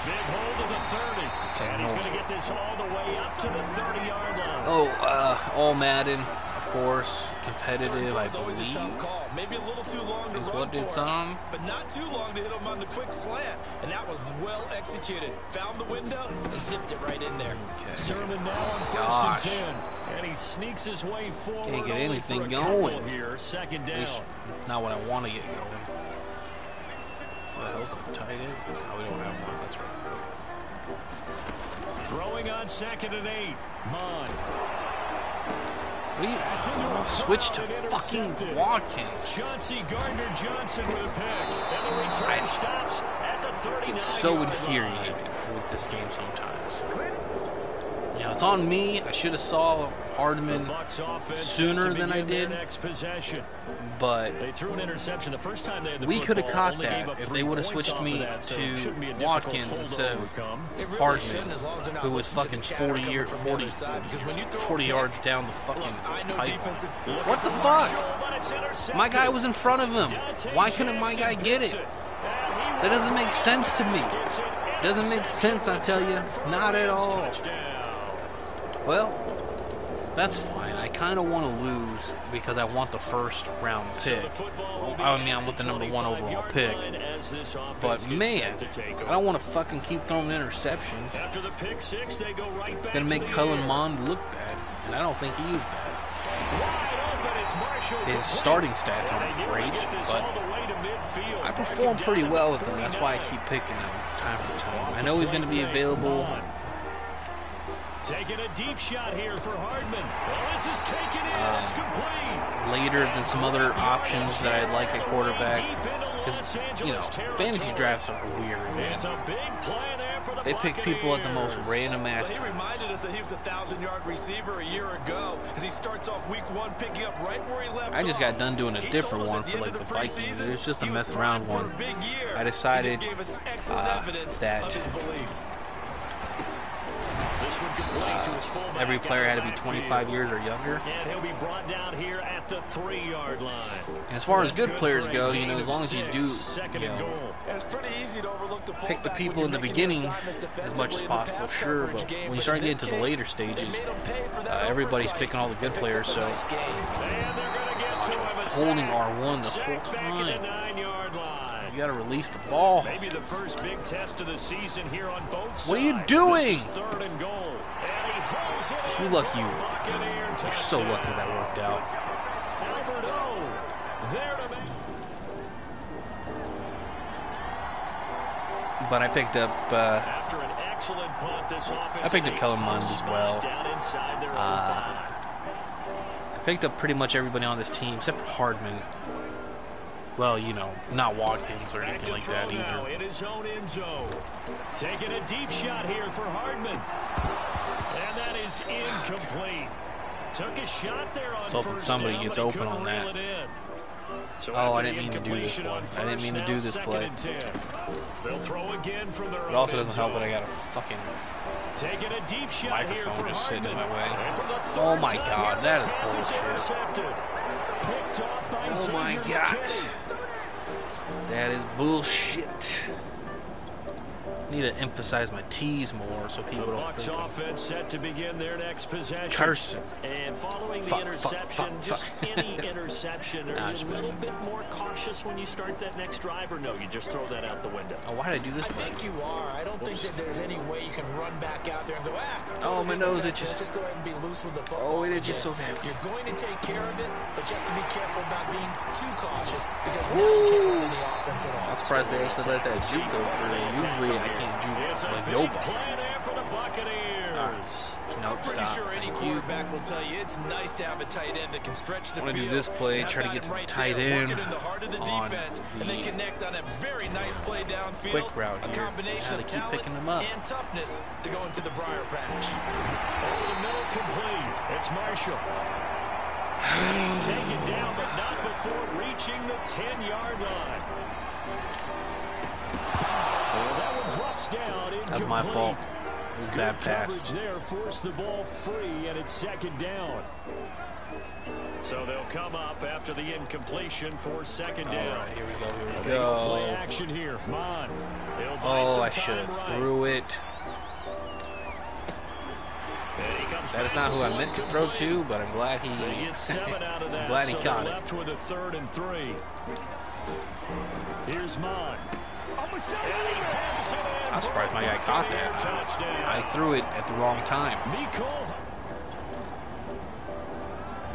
Big hold of the 30. It's and he's going to get this all the way up to the 30-yard line. Oh, uh, all Madden, of course, competitive. I believe tough call. Maybe a little too long to is what it's on. but not too long to hit him on the quick slant. And that was well executed. Found the window and zipped it right in there. Okay. Sermon now on first and 10. And he sneaks his way forward. Can't get anything for a couple going. Here, second At down. least not what I want to get going. What the hell's the tight end? Oh, we don't have one. That's right. Throwing on second and eight. Mon. What do you oh, switch to fucking Watkins? Chauncey Gardner Johnson with a pick. And the return stops at the get so infuriated with this game sometimes. You know, it's on me. I should have saw Hardman sooner than I did. But They threw an interception the first time they had the we could have caught that if they would have switched me of that, so to shouldn't be a difficult Watkins instead of overcome. Really Hardman, shouldn't, as long as they're not who was fucking 40 year, 40, other side, because when you throw a 40 yards down the fucking Look, I know pipeline. defensive- What the fuck? My guy was in front of him. Why couldn't my guy get it? That doesn't make sense to me. Doesn't make sense, I tell you. Not at all. Well, that's fine. I kind of want to lose because I want the first round pick. I mean, I want the number one overall pick. But man, I don't want to fucking keep throwing interceptions. After the pick six, they go right back It's gonna make Kellen. Mond look bad, and I don't think he is bad. Wide open, it's Marshall His starting stats aren't great, but all the way to midfield. I perform pretty well with him. That's why I keep picking him time for time. I know he's gonna be available. Taking a deep shot here for Hardman. Well, this is taken in. it's complete. later than some other options that I'd like at quarterback. Because, you know, fantasy drafts are weird, man. It's a big play there the They pick people at the most random ass He times. reminded us that he was a thousand-yard receiver a year ago as he starts off week one picking up right where he left I just got done doing a He different one for like of the Vikings. preseason, It was just a mess around one. a big year. I He decided just gave us excellent uh, evidence that Every player had to be out of the 25 years or younger. And he'll be brought down here at the three-yard line. And as far as good players go, you know, as long as you do, you know, goal. It's pretty easy to overlook the pick the people in the beginning as much as defensively in the possible, sure, but when you start getting to the later stages, made him pay for that uh, everybody's picking all the good players, so nice gain. And they're going to get to him. A holding. R1 the whole back at the time. You got to release the ball. Maybe the first big test of the season here on both sides. What are you doing? Third and goal. And You lucky for you. a Buccaneer You're so lucky that worked out. Albert O. There to make. But I picked up uh, After an excellent punt, this offense I picked up Kellen Mond as well. Down inside their own Uh. I picked up pretty much everybody on this team except for Hardman. Well, you know, not Watkins or anything like that now either. in his own end zone. Taking a deep shot here for Hardman. And that is incomplete. Took a shot there on Let's hope somebody down, gets open on that. So Oh, I didn't mean to do this one. on I didn't mean to do this play. They'll throw again from their It also doesn't help that I got a fucking Taking a deep shot here microphone for just sitting in my way. The Oh my God, here that is bullshit. Oh my god. That is bullshit. Need to emphasize my T's more so people The don't Bucs think I'm offense set to begin their next possession. cursing. And following the Fuck, fuck, interception, fuck, just any <laughs> interception, are Nah, you a little messing. bit more cautious when you start that next drive, or no, you just throw that out the window? Oh, why did I do this I play? think you are. I don't think that there's any way you can run back out there and go, ah. Oh, my nose itches. itches. Just go ahead and be loose with the football. Oh, it itches so bad. You're going to take care of it, but you have to be careful about being too cautious because now you can't run any offense at all. I'm surprised they actually let that juke go through. Usually I can't juke like nobody. play there for the Buccaneers. Nope, Pretty stop. sure any Thank you. quarterback will tell you it's nice to have a tight end that can stretch the I wanna do this play, try to get to him the tight there, end in the heart of the on defense, and then the connect on a very nice play downfield. quick route a here. combination How to of keep picking them up. and toughness to go into the briar patch. Over the middle, complete. It's Marshall. <sighs> He's taken down, but not before reaching the 10-yard line. That's my fault. It was a bad pass. there, forced the ball free, and it's second down. So they'll come up after the incompletion for second down. Right, here we go. Here we go play action here. Mond. Oh, I should have right. threw it. And he comes That is not who I meant to throw to, but I'm glad he. Seven out of <laughs> that. I'm glad he so caught it. left with a third and three. Here's Mond. I'm surprised my guy caught that. Touchdown. I threw it at the wrong time.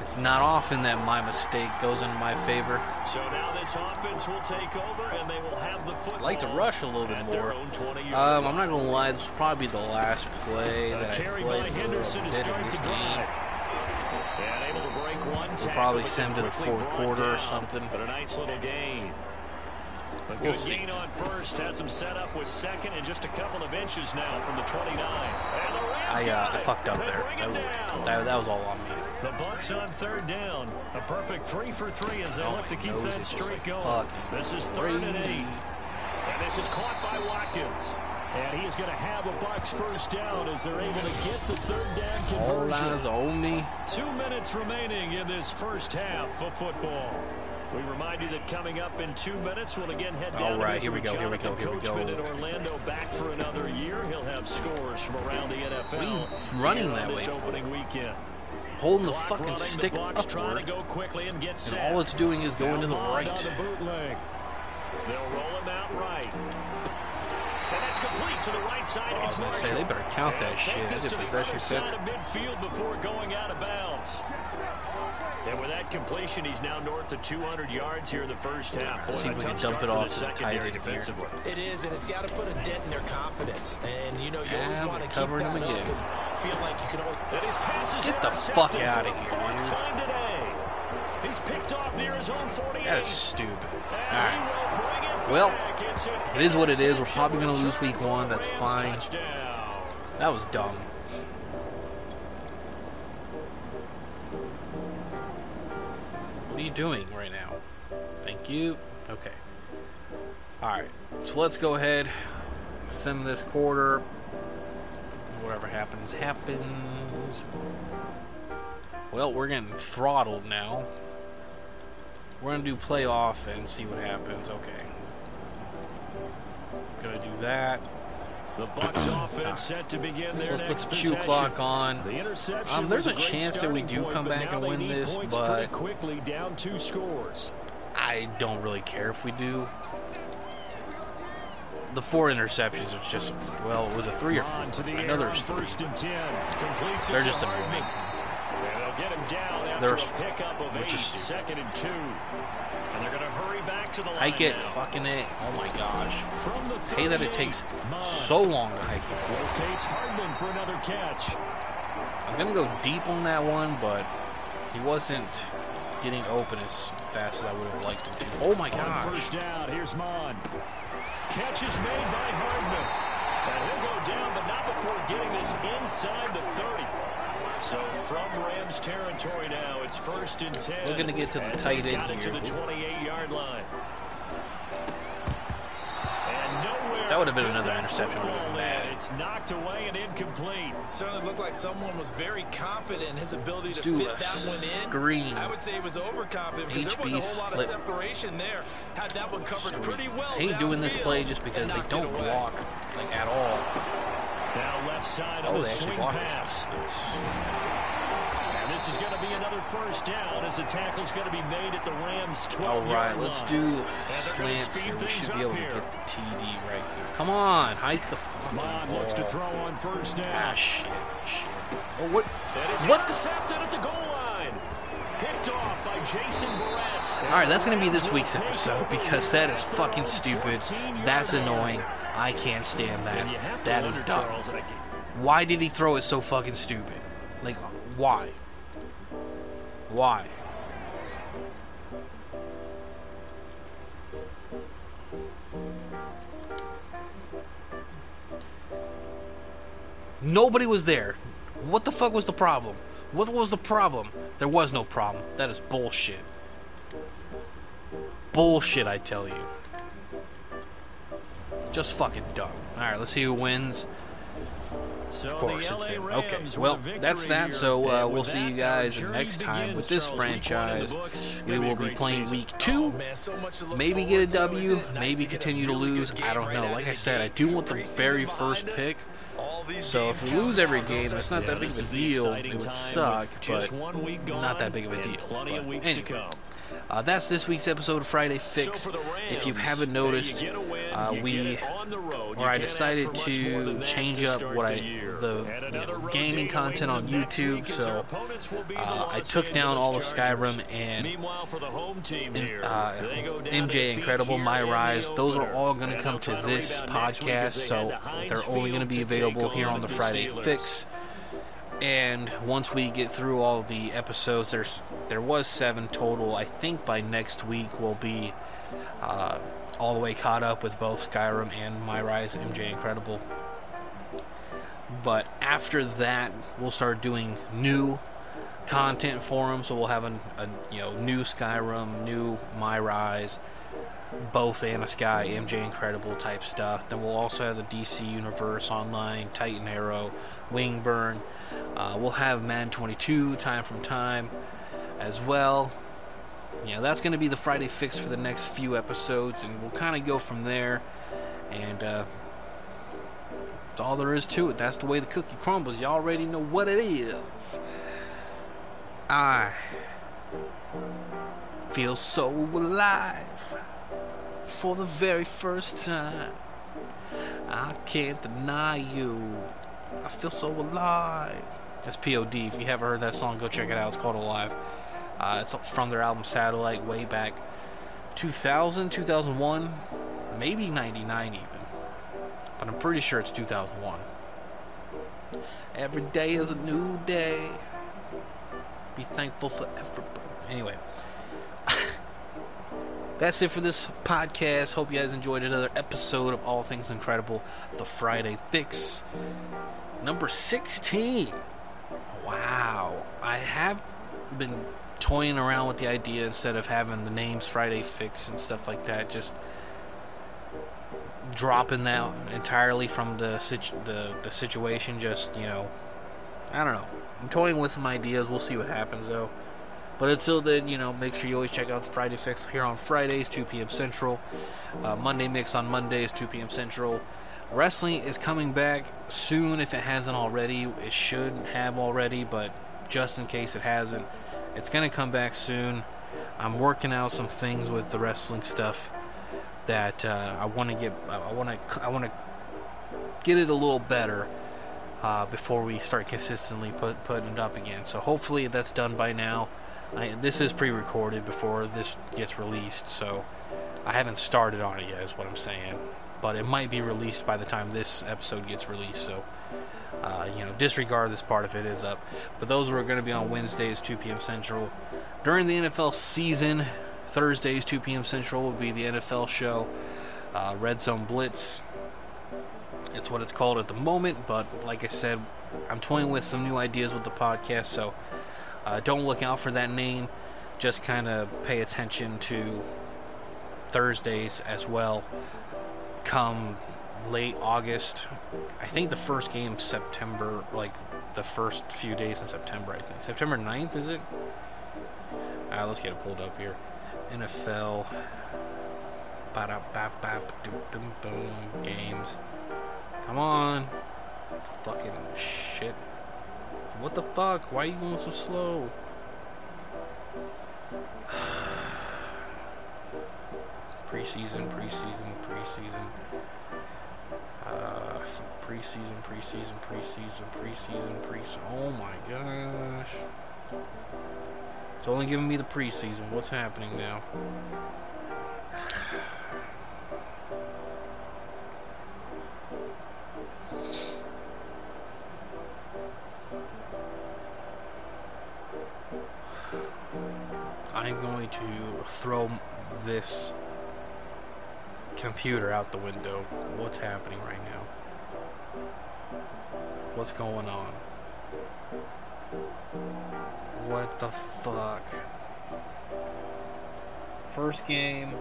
It's not often that my mistake goes in my favor. So now this offense will take over, and they will have the football. I'd like to rush a little bit at more. Um. I'm not gonna lie, this will probably be the last play that I carry play by for Henderson to bit in this game. drive. And able to break one We'll probably send to the fourth quarter or something. But a nice little gain. A We'll good see. gain on first has him set up with second and just a couple of inches now from the 29. And the Rams I, uh, got I it. fucked up there. That, that, that was all on me. The Bucs on third down. A perfect three for three as they Oh, look to keep that that is streak like, going. fucking This is third and eight. And this is caught by Watkins. And he is going to have a Bucs first down as they're able to get the third down All conversion. eyes on me. Two minutes remaining in this first half of football. We remind you that coming up in two minutes, we'll again head down All right, here we go, here we go, here we go. in Orlando back for another year. He'll have scores from around the NFL. running that way opening weekend. Holding the fucking running, stick the trying upward. to go quickly and get And all it's doing is going to the right. The bootleg. They'll roll him out right. And that's complete to the right side. Oh, I was say, they better count that shit. take They this did to the possession of midfield before going out of bounds. And with that completion, he's now north of 200 yards here in the first half. Let's see Boy, if we a can dump it off to the tight secondary end here. defensively. It is, and it's got to put a dent in their confidence. And, you know, you always want to keep covering that him up again. and feel like you can always... And his pass is Get the fuck out of here, fourth dude. time today. He's picked off near his own 48. That is stupid. And All he right. will bring it Well. It's an it is what it is. We're probably gonna lose week one. That's fine. That was dumb. What are you doing right now? Thank you. Okay. Alright. So let's go ahead. Send this quarter. Whatever happens, happens. Well, we're getting throttled now. We're gonna do playoff and see what happens. Okay. Gonna do that. The Bucs offense set to begin their So let's put next the chew clock on. The Um, there's was a chance that we do point, come back and win this, but- quickly down two scores. I don't really care if we do. The four interceptions, it's just, well, it was a three or On to four. the I know there's three. first and ten. They're just Hardman. annoying. And they'll get him down after There's- a which is stupid. second and two. And they're going to hurry back to the Hike it, now. fucking it. Oh my gosh. From the Hey, that it takes so long to hike the ball. Locates Hardman for another catch. I was gonna go deep on that one, but he wasn't getting open as fast as I would have liked him to. Oh my gosh. first down, here's Mond. Catch is made by Hardman. And he'll go down, but not before getting this inside the 30. So from Rams territory now, it's first and 10. We're gonna get to the tight end got it to here. the 28-yard line. That would have been another interception. I would have been in. It's knocked away and incomplete. Certainly looked like someone was very confident in his ability to do fit a that one in. screen. I would say he was overconfident because there HB wasn't a whole lot of separation there. Had that one covered pretty well I hate doing this downfield play just because they don't away. block like at all. Left side on Oh, the swing pass. And this is going to be another first down as the tackle's going to be made at the Rams' 12 All right, let's do slants here. We should be able to get the TD right here. Come on, hike the fucking Mond looks to throw on first down. Ah, shit, shit. Oh, what? What the? at the goal line. Picked off by Jason Barrett. All right, that's gonna be this week's episode because that is fucking stupid. That's annoying. I can't stand that. to That is dumb. Why did he throw it so fucking stupid? Like, why? Why? Nobody was there. What the fuck was the problem? What was the problem? There was no problem. That is bullshit. Bullshit, I tell you. Just fucking dumb. Alright, let's see who wins. So Of course, it's LA them. Okay, well, that's that. So uh, we'll see you guys next time with this Charles. Week one in the franchise. We will be playing week Oh, two. man, so much to look Maybe get a to, isn't W, it? Nice maybe to get a continue to lose. I don't know. Like I said, I do want the very first pick. So if we lose every game, those that's not that big of a deal. It would suck, but one week gone not that big of a deal. Plenty of But weeks to anyway. come. Uh, that's this week's episode of Friday Fix. So for the if you haven't noticed, you get a win, uh, we or I decided to change up what I the you know, gaming content on YouTube. So uh, I took down all the Angeles Skyrim and and, uh, MJ Incredible, My Rise. Those are all going to come to this podcast, so they're only going to be available here on the the Friday Fix. And once we get through all the episodes, there's there was seven total. I think by next week we'll be uh, all the way caught up with both Skyrim and My Rise MJ Incredible. But after that, we'll start doing new content for them. So we'll have a, a you know new Skyrim, new My Rise, both Anna Sky, MJ Incredible type stuff. Then we'll also have the DC Universe Online, Titan Arrow, Wingburn. Uh, we'll have Madden 22 time from time as well. Yeah, that's going to be the Friday fix for the next few episodes, and we'll kind of go from there. And uh, that's all there is to it. That's the way the cookie crumbles. You already know what it is. I feel so alive for the very first time. I can't deny you. I feel so alive. That's POD. If you haven't heard that song, go check it out. It's called Alive. Uh, it's from their album Satellite way back 2000, 2001, maybe 99 even. But I'm pretty sure it's 2001. Every day is a new day. Be thankful for every. Anyway. <laughs> That's it for this podcast. Hope you guys enjoyed another episode of All Things Incredible, the Friday Fix. Number 16. Wow. I have been toying around with the idea instead of having the names Friday Fix and stuff like that, just dropping that entirely from the situ- the the situation. Just you know, I don't know. I'm toying with some ideas. We'll see what happens though. But until then, you know, make sure you always check out the Friday Fix here on Fridays, 2 p.m. Central. Uh, Monday Mix on Mondays, 2 p.m. Central. Wrestling is coming back soon if it hasn't already. It should have already, but just in case it hasn't, it's going to come back soon. I'm working out some things with the wrestling stuff that uh, I want to get. I want to. I want to get it a little better uh, before we start consistently put, putting it up again. So hopefully that's done by now. I, this is pre-recorded before this gets released, so I haven't started on it yet. Is what I'm saying, but it might be released by the time this episode gets released. So. Uh, you know, disregard this part if it is up. But those are going to be on Wednesdays, 2 p.m. Central. During the NFL season, Thursdays, 2 p.m. Central, will be the NFL show. Uh, Red Zone Blitz. It's what it's called at the moment, but like I said, I'm toying with some new ideas with the podcast, so uh, don't look out for that name. Just kind of pay attention to Thursdays as well. Come late August. I think the first game September, like the first few days in September, I think. September 9th, is it? Ah, let's get it pulled up here. NFL. Ba da bap bap doop doom boom, games. Come on. Fucking shit. What the fuck? Why are you going so slow? <sighs> preseason, preseason, preseason. Uh, preseason, preseason, preseason, preseason, preseason. Oh my gosh. It's only giving me the preseason. What's happening now? I'm going to throw this computer out the window. What's happening right now? What's going on? What the fuck? First game.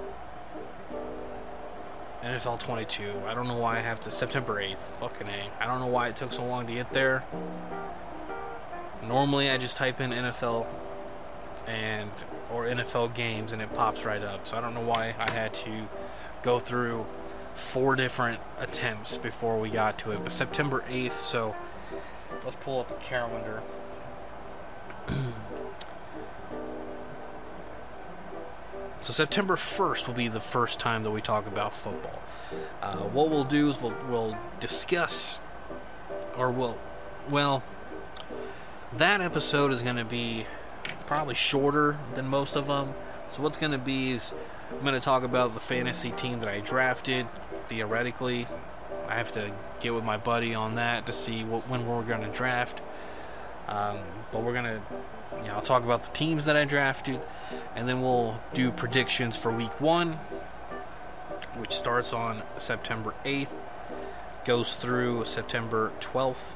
NFL 22. I don't know why I have to. September 8th. Fucking A. I don't know why it took so long to get there. Normally I just type in NFL and or NFL games and it pops right up. So I don't know why I had to go through four different attempts before we got to it. But September 8th, so let's pull up a calendar. <clears throat> so September 1st will be the first time that we talk about football. Uh, what we'll do is we'll, we'll discuss, or we'll, well, that episode is going to be probably shorter than most of them. So what's going to be is I'm going to talk about the fantasy team that I drafted. Theoretically, I have to get with my buddy on that to see what, when we're going to draft. Um, but we're going to, you know, I'll talk about the teams that I drafted, and then we'll do predictions for week one. which starts on September 8th, goes through September 12th,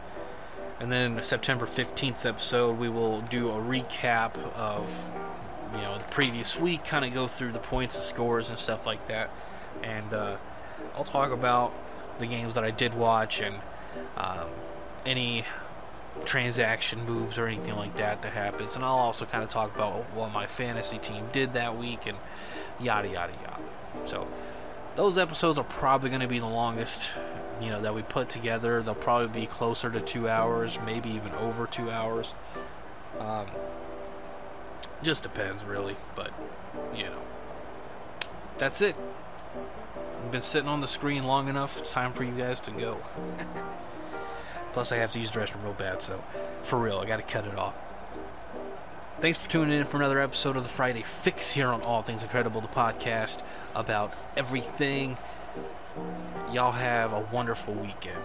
and then September 15th episode, we will do a recap of you know the previous week, kind of go through the points and scores and stuff like that, and uh, I'll talk about the games that I did watch and um, any transaction moves or anything like that that happens, and I'll also kind of talk about what my fantasy team did that week and yada yada yada. So those episodes are probably going to be the longest you know that we put together. They'll probably be closer to two hours maybe even over two hours. Um, just depends really but you know. That's it i've been sitting on the screen long enough it's time for you guys to go <laughs> plus i have to use the restroom real bad so for real i gotta cut it off Thanks for tuning in for another episode of the Friday Fix here on All Things Incredible, the podcast about everything. Y'all have a wonderful weekend.